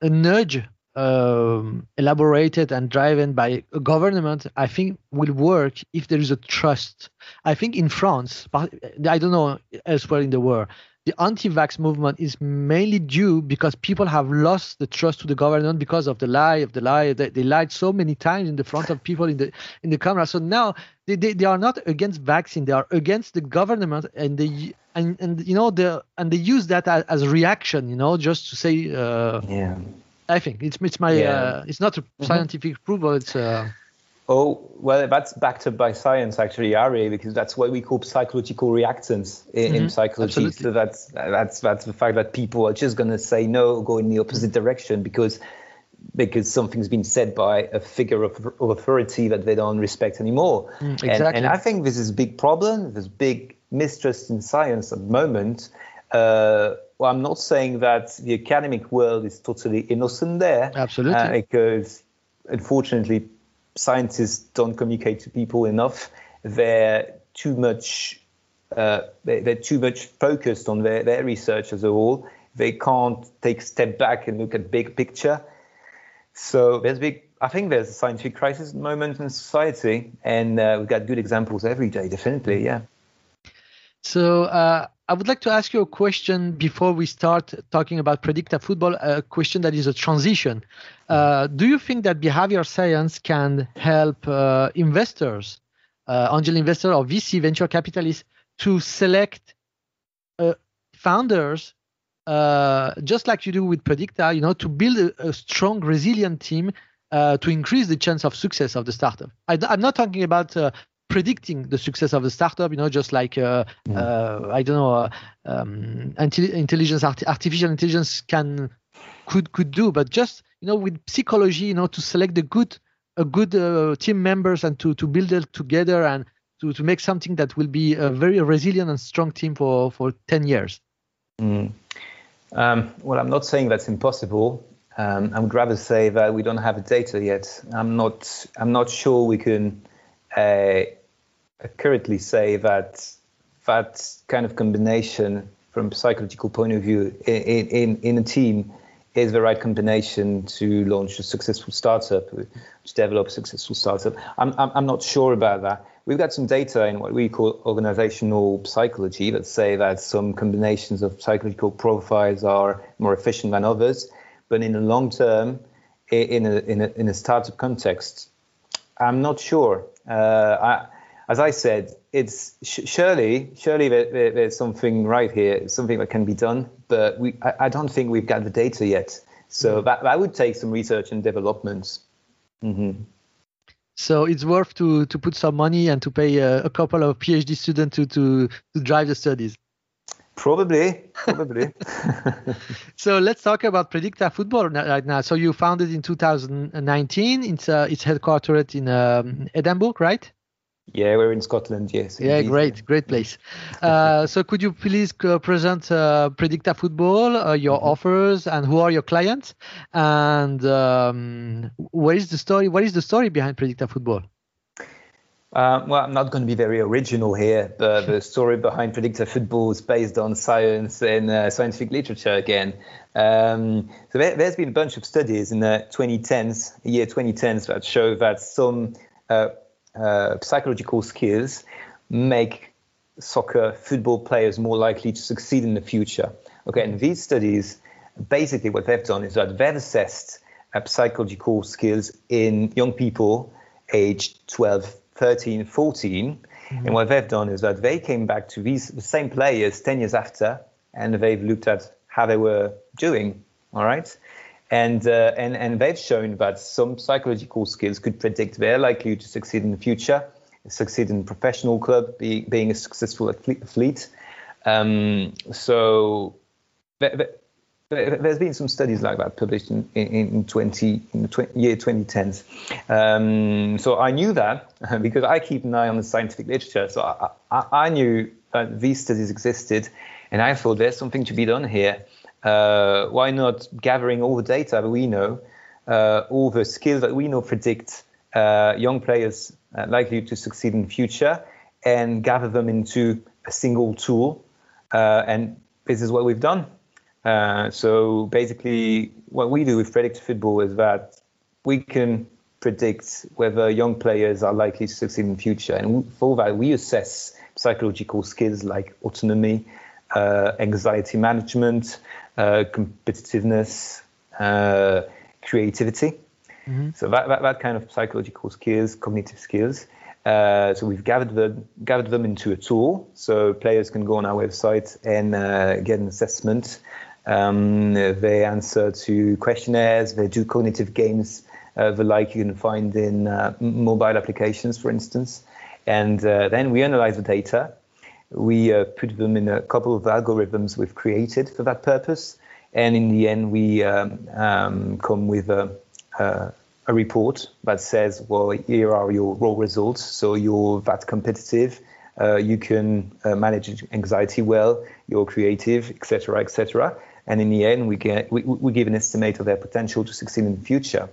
a nudge um, elaborated and driven by a government, I think will work if there is a trust. I think in France, I don't know elsewhere in the world, the anti-vax movement is mainly due because people have lost the trust to the government because of the lie of the lie. They, they lied so many times in the front of people in the in the camera. So now they, they, they are not against vaccine; they are against the government, and they and and you know the and they use that as, as reaction, you know, just to say uh, yeah I think it's it's my yeah. uh, it's not a mm-hmm. scientific mm-hmm. approval. It's uh, oh well, that's backed up by science actually, Ari, because that's what we call psychological reactance in, mm-hmm. in psychology. Absolutely. So that's that's that's the fact that people are just going to say no, go in the opposite direction because because something's been said by a figure of, of authority that they don't respect anymore. Mm, exactly. and, and, I think this is a big problem. There's big mistrust in science at the moment. Uh, well, I'm not saying that the academic world is totally innocent there. Absolutely. Uh, because unfortunately, scientists don't communicate to people enough. They're too much. Uh, they, are too much focused on their, their research as a whole. They can't take a step back and look at big picture. So there's big. I think there's a scientific crisis moment in society, and uh, we've got good examples every day. Definitely, yeah. So uh, I would like to ask you a question before we start talking about predictive football. A question that is a transition. Uh, do you think that behavior science can help uh, investors, uh, angel investor or VC venture capitalists, to select uh, founders uh, just like you do with Predicta, you know, to build a, a strong, resilient team uh, to increase the chance of success of the startup. I, am not talking about uh, predicting the success of the startup, you know, just like uh, mm. Uh, I don't know, uh, um, intelligence, art- artificial intelligence can could could do, but just you know, with psychology, you know, to select the good a good team members and to to build it together and to to make something that will be a very resilient and strong team for for 10 years. Mm. Um, well, I'm not saying that's impossible. Um, I would rather say that we don't have data yet. I'm not. I'm not sure we can uh, currently say that that kind of combination from psychological point of view in, in, in a team is the right combination to launch a successful startup, to develop a successful startup. I'm, I'm, I'm not sure about that. We've got some data in what we call organizational psychology that say that some combinations of psychological profiles are more efficient than others. But in the long term, in a, in a, in a startup context, I'm not sure. Uh, I, as I said, it's surely surely there, there, there's something right here, something that can be done, but we I, I don't think we've got the data yet. So mm-hmm. that, that would take some research and development. Mm-hmm. So it's worth to to put some money and to pay a, a couple of PhD students to to to drive the studies. Probably, probably. so let's talk about Predicta Football right now. So you founded in 2019. It's uh, it's headquartered in um, Edinburgh, right? Yeah, we're in Scotland. Yes. Yeah, indeed. great, great place. Uh, so could you please uh, present uh, Predicta Football, uh, your mm-hmm. offers, and who are your clients, and um, what is the story? What is the story behind Predicta Football? Uh, well, I'm not going to be very original here, but the story behind Predicta Football is based on science and uh, scientific literature again. Um, so there, has been a bunch of studies in the 2010s, year 2010s, that show that some uh, psychological skills make soccer football players more likely to succeed in the future. Okay, and these studies, basically what they've done is that they've assessed uh, psychological skills in young people aged 12, 13, 14. Mm-hmm. And what they've done is that they came back to these the same players 10 years after, and they've looked at how they were doing. All right and uh, and and they've shown that some psychological skills could predict their likelihood to succeed in the future, succeed in professional club, be, being a successful athlete. Um, so there's been some studies like that published in, in, in 20 in the 20, year 2010s. Um, so I knew that because I keep an eye on the scientific literature. So I, I, I knew that these studies existed, and I thought there's something to be done here uh, why not gathering all the data that we know, uh, all the skills that we know predict uh, young players uh, likely to succeed in the future, and gather them into a single tool. Uh, and this is what we've done. Uh, so basically, what we do with Predicta Football is that we can predict whether young players are likely to succeed in the future. And for that, we assess psychological skills like autonomy, anxiety management, uh, competitiveness, uh, creativity. Mm-hmm. So that, that, that kind of psychological skills, cognitive skills. Uh, so we've gathered them, gathered them into a tool, so players can go on our website and uh, get an assessment. Um, they answer to questionnaires. They do cognitive games, uh, the like you can find in uh, mobile applications, for instance. And then we analyze the data we uh, put them in a couple of algorithms we've created for that purpose. And in the end, we um, um, come with a, a report that says, well, here are your raw results. So you're that competitive. Uh, you can uh, manage anxiety well. You're creative, etc., etc. And in the end, we get we, we give an estimate of their potential to succeed in the future.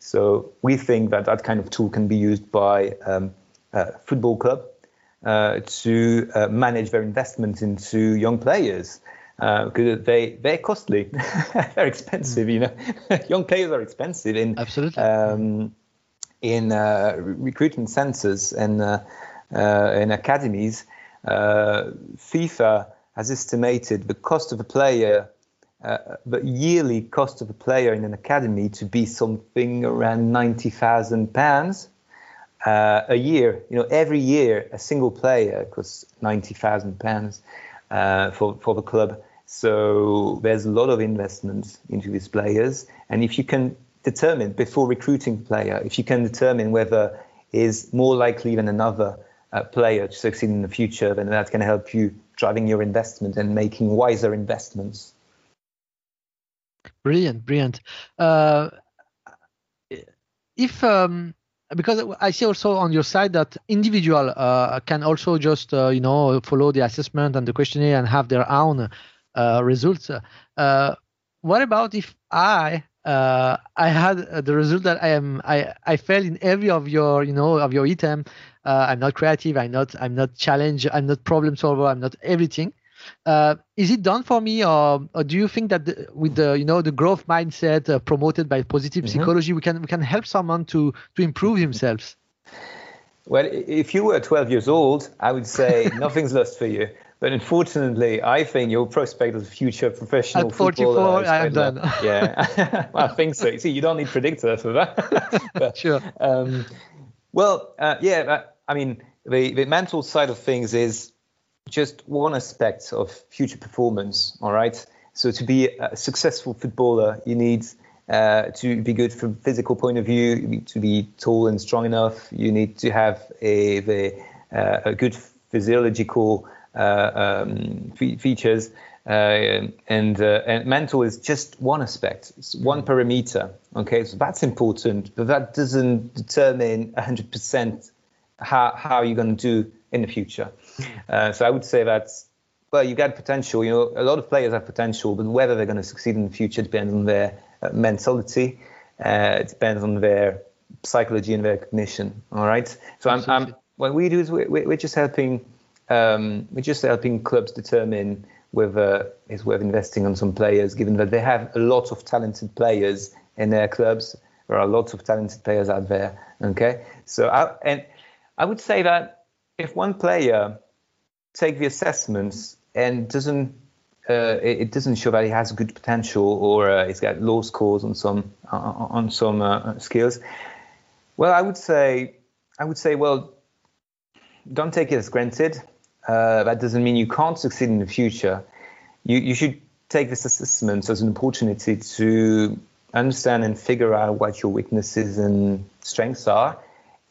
So we think that that kind of tool can be used by um, football club uh, to uh, manage their investment into young players because uh, they they're costly, they're expensive. You know, young players are expensive in absolutely um, in uh, recruitment centers and uh, uh, in academies. Uh, FIFA has estimated the cost of a player, the yearly cost of a player in an academy to be something around ninety thousand pounds. Uh, a year. You know, every year a single player costs ninety thousand pounds uh, for for the club. So there's a lot of investment into these players, and if you can determine before recruiting player, if you can determine whether is more likely than another uh, player to succeed in the future, then that can help you driving your investment and making wiser investments. Brilliant, brilliant. Uh, if um, because I see also on your side that individual uh, can also just uh, you know follow the assessment and the questionnaire and have their own uh, results. Uh, what about if I uh, I had the result that I am I I failed in every of your you know of your item. I'm not creative. I'm not I'm not challenge. I'm not problem solver. I'm not everything. Uh, is it done for me or, or do you think that the, with the you know the growth mindset uh, promoted by positive mm-hmm. psychology we can we can help someone to to improve himself well if you were 12 years old i would say nothing's lost for you but unfortunately, I think your prospect a future professional At 44, footballer. I am done. yeah, well, I think so. See, you don't need Predicta for that. but, sure. Um, well, uh, yeah, I mean, the, the mental side of things is just one aspect of future performance. All right. So to be a successful footballer, you need uh, to be good from physical point of view. You need to be tall and strong enough. You need to have a, uh, a good physiological uh, um, features. Uh, and uh, and mental is just one aspect. It's one parameter. Okay, so that's important, but that doesn't determine 100% how how you're going to do in the future. Uh, so I would say that well, you got potential. You know, a lot of players have potential, but whether they're going to succeed in the future depends on their uh, mentality. Uh, it depends on their psychology and their cognition. All right. So I'm, I'm, what we do is we, we're just helping um, we're just helping clubs determine whether it's worth investing on some players, given that they have a lot of talented players in their clubs. There are lots of talented players out there. Okay, so I, and I would say that if one player take the assessments and doesn't uh, it, doesn't show that he has good potential or uh, he's got low scores on some uh, on some uh, skills, well, I would say I would say well, don't take it as granted uh, that doesn't mean you can't succeed in the future. You, you should take this assessment as an opportunity to understand and figure out what your weaknesses and strengths are,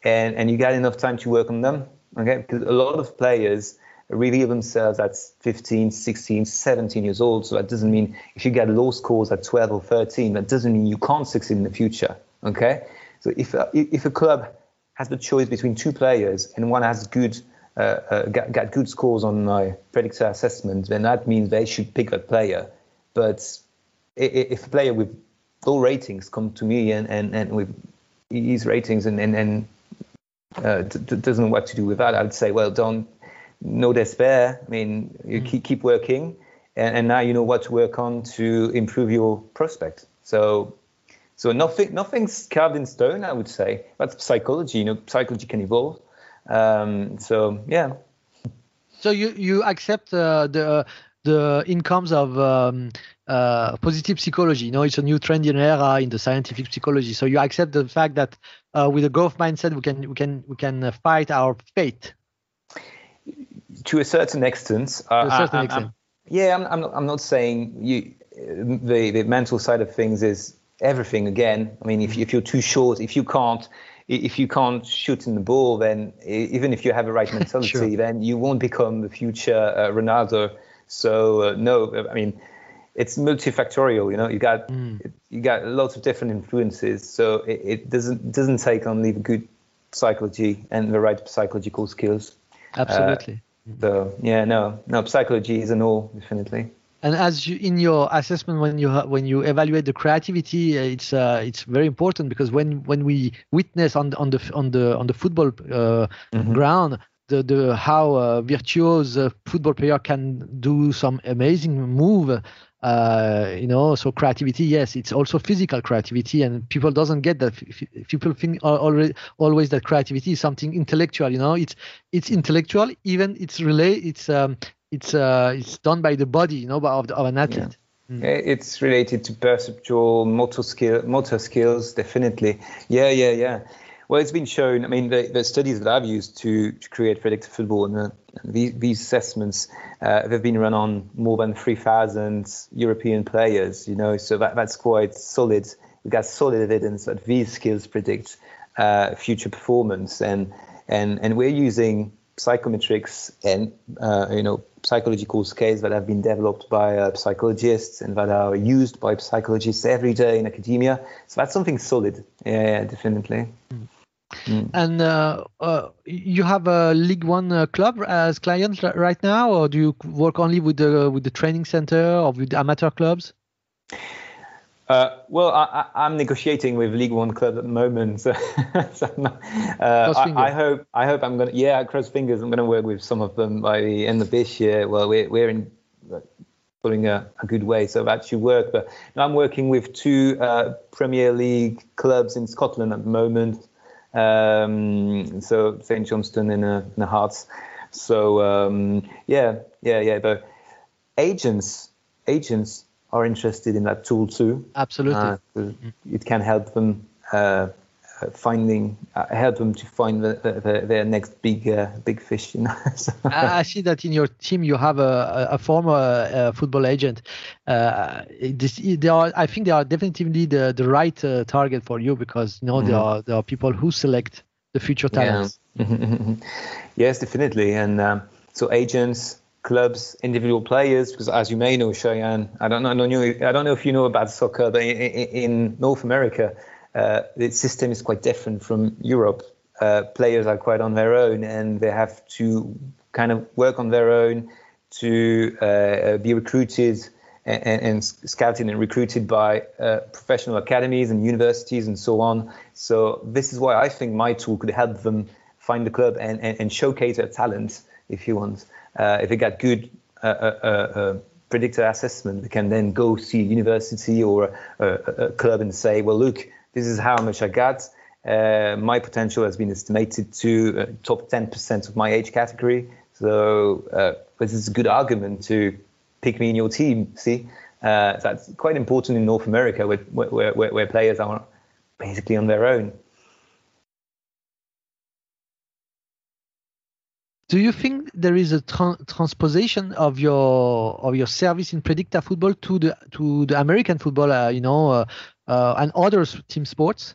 and, and you got enough time to work on them. Okay, because a lot of players reveal themselves at 15, 16, 17 years old. So that doesn't mean if you get low scores at 12 or 13, that doesn't mean you can't succeed in the future. Okay, so if if a club has the choice between two players and one has good uh, uh, got, got, good scores on my Predicta assessment, then that means they should pick that player. But if a player with low ratings come to me and, and, and with his ratings and, and, and uh, doesn't know what to do with that, I'd say, well, don't no despair. I mean, you mm. keep, keep working, and, and now you know what to work on to improve your prospect. So so nothing, nothing's carved in stone, I would say. That's psychology. You know, psychology can evolve. Um, so yeah. So you you accept uh, the the incomes of um, uh, positive psychology. You know, it's a new trend in era in the scientific psychology. So you accept the fact that uh, with a growth mindset, we can we can we can uh, fight our fate. To a certain extent. Uh, to a certain I, extent. I'm, yeah, I'm, I'm not, I'm not saying you the the mental side of things is everything again. I mean, if, if you're too short, if you can't if you can't shoot in the ball, then even if you have a right mentality, sure. then you won't become the future uh, Ronaldo. So uh, no, I mean, it's multifactorial. You know, you got mm. you got lots of different influences, so it, it doesn't doesn't take only the good psychology and the right psychological skills. Absolutely. Uh, so yeah, no, no, psychology is an all definitely. And as you, in your assessment, when you when you evaluate the creativity, uh, it's uh, it's very important because when when we witness on on the on the on the football uh, mm-hmm. ground the the how a virtuous football player can do some amazing move uh, you know so creativity yes it's also physical creativity and people doesn't get that people think already always that creativity is something intellectual you know it's it's intellectual even it's relay it's um it's uh it's done by the body you know of, the, of an athlete yeah. mm. it's related to perceptual motor skill motor skills definitely yeah yeah yeah well, it's been shown. I mean, the, the studies that I've used to, to create Predicta Football and the, these, these assessments, uh, they've been run on more than 3,000 European players. You know, so that, that's quite solid. We've got solid evidence that these skills predict uh, future performance, and and and we're using psychometrics and uh, you know psychological scales that have been developed by uh, psychologists and that are used by psychologists every day in academia. So that's something solid. Yeah, yeah definitely. Mm. Mm. And uh, uh, you have a League One uh, club as client right now, or do you work only with the with the training center or with amateur clubs? Uh, well, I, am negotiating with League One club at the moment, so, so uh, I, I, hope I hope I'm gonna yeah cross fingers I'm gonna work with some of them by the end of this year. Well, we're we're in putting a, a good way, so that should work. But I'm working with two uh, Premier League clubs in Scotland at the moment. Um, so St Johnstone in a, in a Hearts. So um, yeah, yeah, yeah. But agents, agents are interested in that tool too. Absolutely, uh, it can help them uh, finding uh, help them to find the, the, their next big uh, big fish. You know. I see that in your team you have a, a former uh, football agent. Uh, this, they are, I think they are definitely the the right uh, target for you because you know mm-hmm. there are there are people who select the future talents. Yeah. yes, definitely, and um, so agents. Clubs, individual players, because as you may know, Shayan, I don't know, I don't know, I don't know if you know about soccer, but in North America, uh, the system is quite different from Europe. Uh, players are quite on their own and they have to kind of work on their own to uh, uh be recruited and, and, scouted and recruited by uh, professional academies and universities and so on. So this is why I think my tool could help them find the club and, and, and showcase their talent, if you want. Uh, if they got good Predicta assessment, they can then go see a university or a, a club and say, well, look, this is how much I got. Uh, my potential has been estimated to uh, top 10% of my age category. So uh, this is a good argument to pick me in your team. See, uh, that's quite important in North America, where, where, where, where players are basically on their own. Do you think there is a tra- transposition of your of your service in Predicta Football to the to the American football? Uh, you know, uh, uh, and other team sports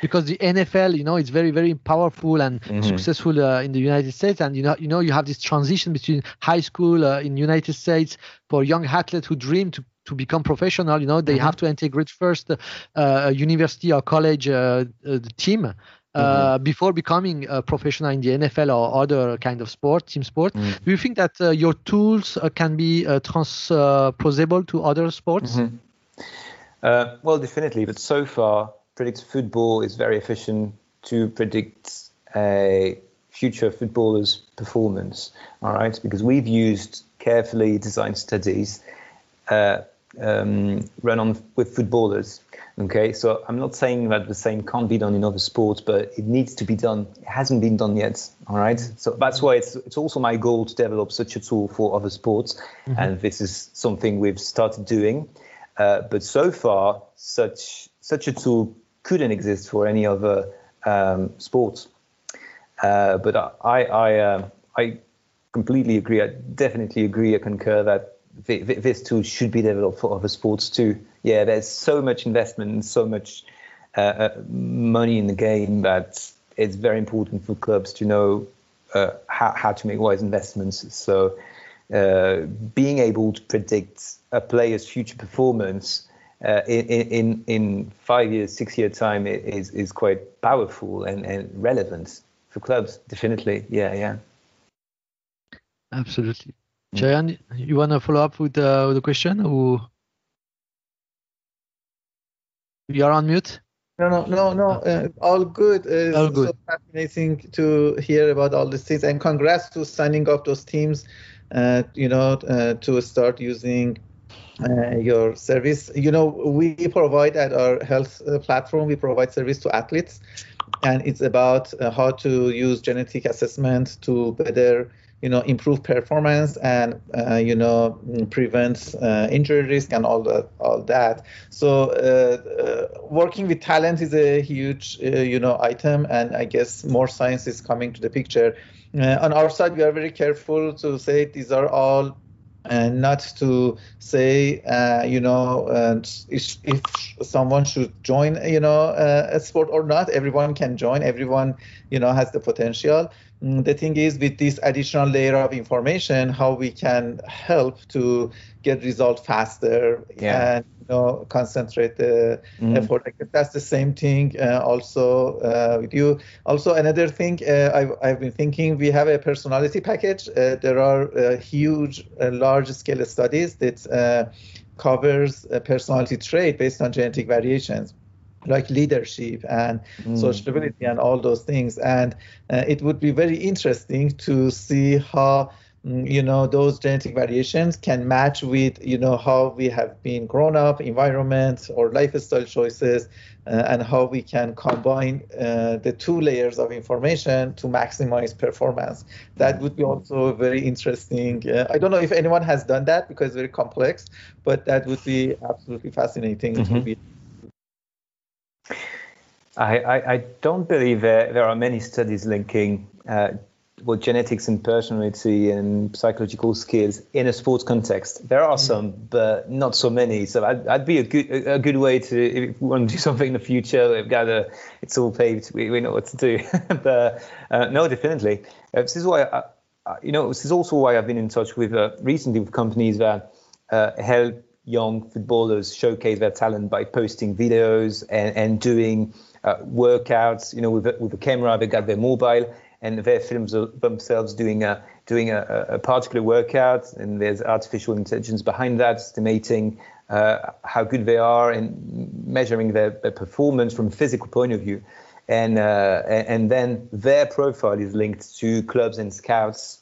because the NFL, you know, it's very, very powerful and mm-hmm. successful uh, in the United States. And you know, you know, you have this transition between high school uh, in United States for young athletes who dream to to become professional. You know, they mm-hmm. have to integrate first uh, a university or college uh, uh, team. Mm-hmm. Before becoming a professional in the NFL or other kind of sport, team sport, mm. do you think that your tools can be transposable to other sports? Mm-hmm. Uh, well, definitely, but so far, Predicta Football is very efficient to predict a future footballer's performance. All right, because we've used carefully designed studies uh, um, run on with footballers. Okay, so I'm not saying that the same can't be done in other sports, but it needs to be done. It hasn't been done yet. All right, so that's why it's it's also my goal to develop such a tool for other sports, mm-hmm. and this is something we've started doing. Uh, but so far, such such a tool couldn't exist for any other um, sports. Uh, but I I uh, I completely agree. I definitely agree. I concur that this tool should be developed for other sports too. Yeah, there's so much investment and so much uh, uh, money in the game that it's very important for clubs to know how how to make wise investments. So uh, being able to predict a player's future performance uh, in, in in five years, six year time is is quite powerful and, and relevant for clubs. Definitely, yeah, yeah. Absolutely. Shayan, you want to follow up with, uh, with the question or you are on mute? No, no, no, no. Uh, all good. Uh, all good. So fascinating to hear about all these things, and congrats to signing up those teams. Uh, you know, uh, to start using uh, your service. You know, we provide at our health platform. We provide service to athletes, and it's about how to use genetic assessment to better you know improve performance and uh, you know prevents uh, injury risk and all that all that so uh, uh working with talent is a huge uh, you know item and i guess more science is coming to the picture uh, on our side we are very careful to say these are all and not to say, uh, you know, and if, if, someone should join, you know, uh, a sport or not. Everyone can join. Everyone, you know, has the potential. Mm, the thing is with this additional layer of information how we can help to get result faster yeah. and you know concentrate the mm. effort that's the same thing uh, also uh, with you also another thing uh, I've, I've been thinking we have a personality package uh, there are uh, huge uh, large scale studies that covers a personality trait based on genetic variations like leadership and mm. sociability and all those things. And uh, it would be very interesting to see how mm, you know those genetic variations can match with you know how we have been grown up environment or lifestyle choices uh, and how we can combine uh, the two layers of information to maximize performance that would be also very interesting uh, i don't know if anyone has done that because it's very complex but that would be absolutely fascinating mm-hmm. to be I, I, I, don't believe there, there are many studies linking uh, well, genetics and personality and psychological skills in a sports context. There are mm. some, but not so many. So I'd, I'd be a good a good way to if we want to do something in the future. We've got a, it's all paved. We, we know what to do. but uh, no, definitely. Uh, this is why I, you know this is also why I've been in touch with uh, recently with companies that uh, help young footballers showcase their talent by posting videos and, and doing uh, workouts, you know, with, with a camera, they got their mobile and they film themselves doing a doing a, a, particular workout, and there's artificial intelligence behind that, estimating uh, how good they are and measuring their, their, performance from a physical point of view, and uh, and then their profile is linked to clubs and scouts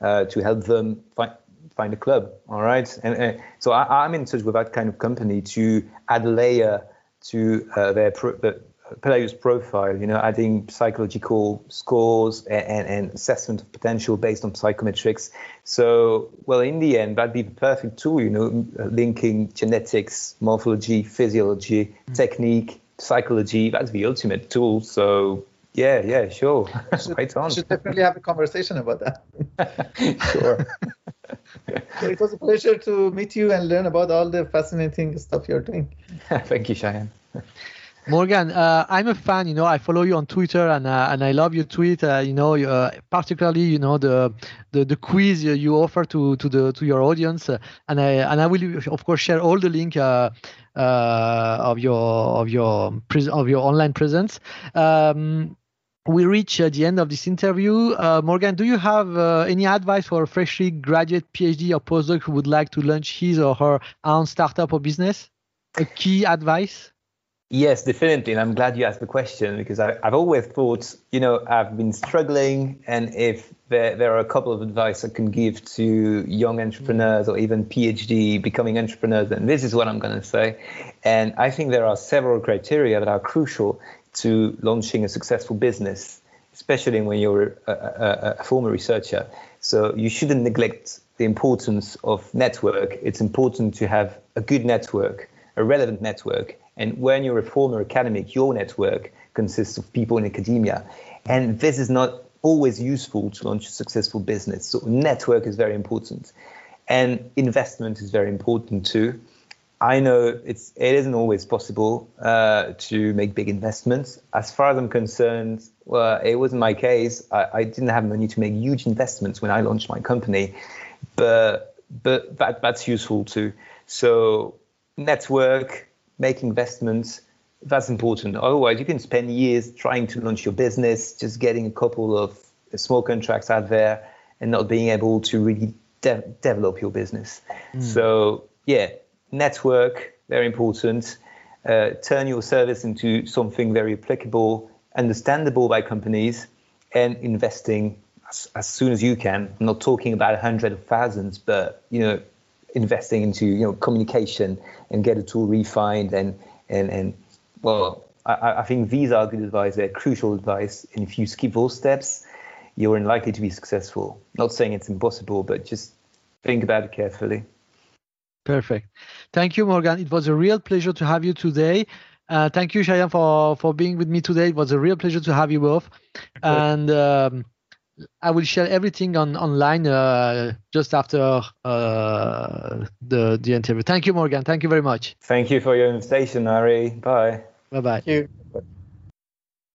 uh, to help them find find a club. All right, and, and so I, am in touch with that kind of company to add a layer to uh, their pro, player's profile. You know, adding psychological scores and, and, and, assessment of potential based on psychometrics. So, well, in the end, that'd be the perfect tool. You know, linking genetics, morphology, physiology, mm-hmm. technique, psychology. That's the ultimate tool. So yeah, yeah, sure. Should, right on. should definitely have a conversation about that. sure. it was a pleasure to meet you and learn about all the fascinating stuff you're doing. Thank you, Shayan. Morgan, uh, I'm a fan. You know, I follow you on Twitter, and uh, and I love your tweet. Uh, you know, uh, particularly you know the the, the quiz you offer to to the to your audience, and I and I will of course share all the link uh, uh, of your of your of your online presence. Um, we reach uh, the end of this interview. Uh, Morgan, do you have uh, any advice for a freshly graduate PhD or postdoc who would like to launch his or her own startup or business? A key advice? Yes, definitely. And I'm glad you asked the question because I, have always thought, you know, I've been struggling. And if there, there are a couple of advice I can give to young entrepreneurs or even PhD becoming entrepreneurs, then this is what I'm going to say. And I think there are several criteria that are crucial to launching a successful business, especially when you're a, a, a former researcher. So you shouldn't neglect the importance of network. It's important to have a good network, a relevant network. And when you're a former academic, your network consists of people in academia. And this is not always useful to launch a successful business. So network is very important. And investment is very important too. I know it's it isn't always possible uh, to make big investments. As far as I'm concerned, well, it wasn't my case. I, I, didn't have money to make huge investments when I launched my company, but but that that's useful too. So network, make investments. That's important. Otherwise, you can spend years trying to launch your business, just getting a couple of small contracts out there, and not being able to really de- develop your business. Mm. So yeah, network very important. Uh, turn your service into something very applicable, understandable by companies, and investing as, as soon as you can. I'm not talking about a hundred of thousands, but you know, investing into you know communication and get a tool refined and and and well, I, I think these are good advice. They're crucial advice, and if you skip those steps, you're unlikely to be successful. Not saying it's impossible, but just think about it carefully. Perfect. Thank you, Morgan. It was a real pleasure to have you today. Uh, thank you, Shayan, for, for being with me today. It was a real pleasure to have you both. And um, I will share everything on online uh, just after uh, the, the interview. Thank you, Morgan. Thank you very much. Thank you for your invitation, Ari. Bye. Bye bye. Thank you.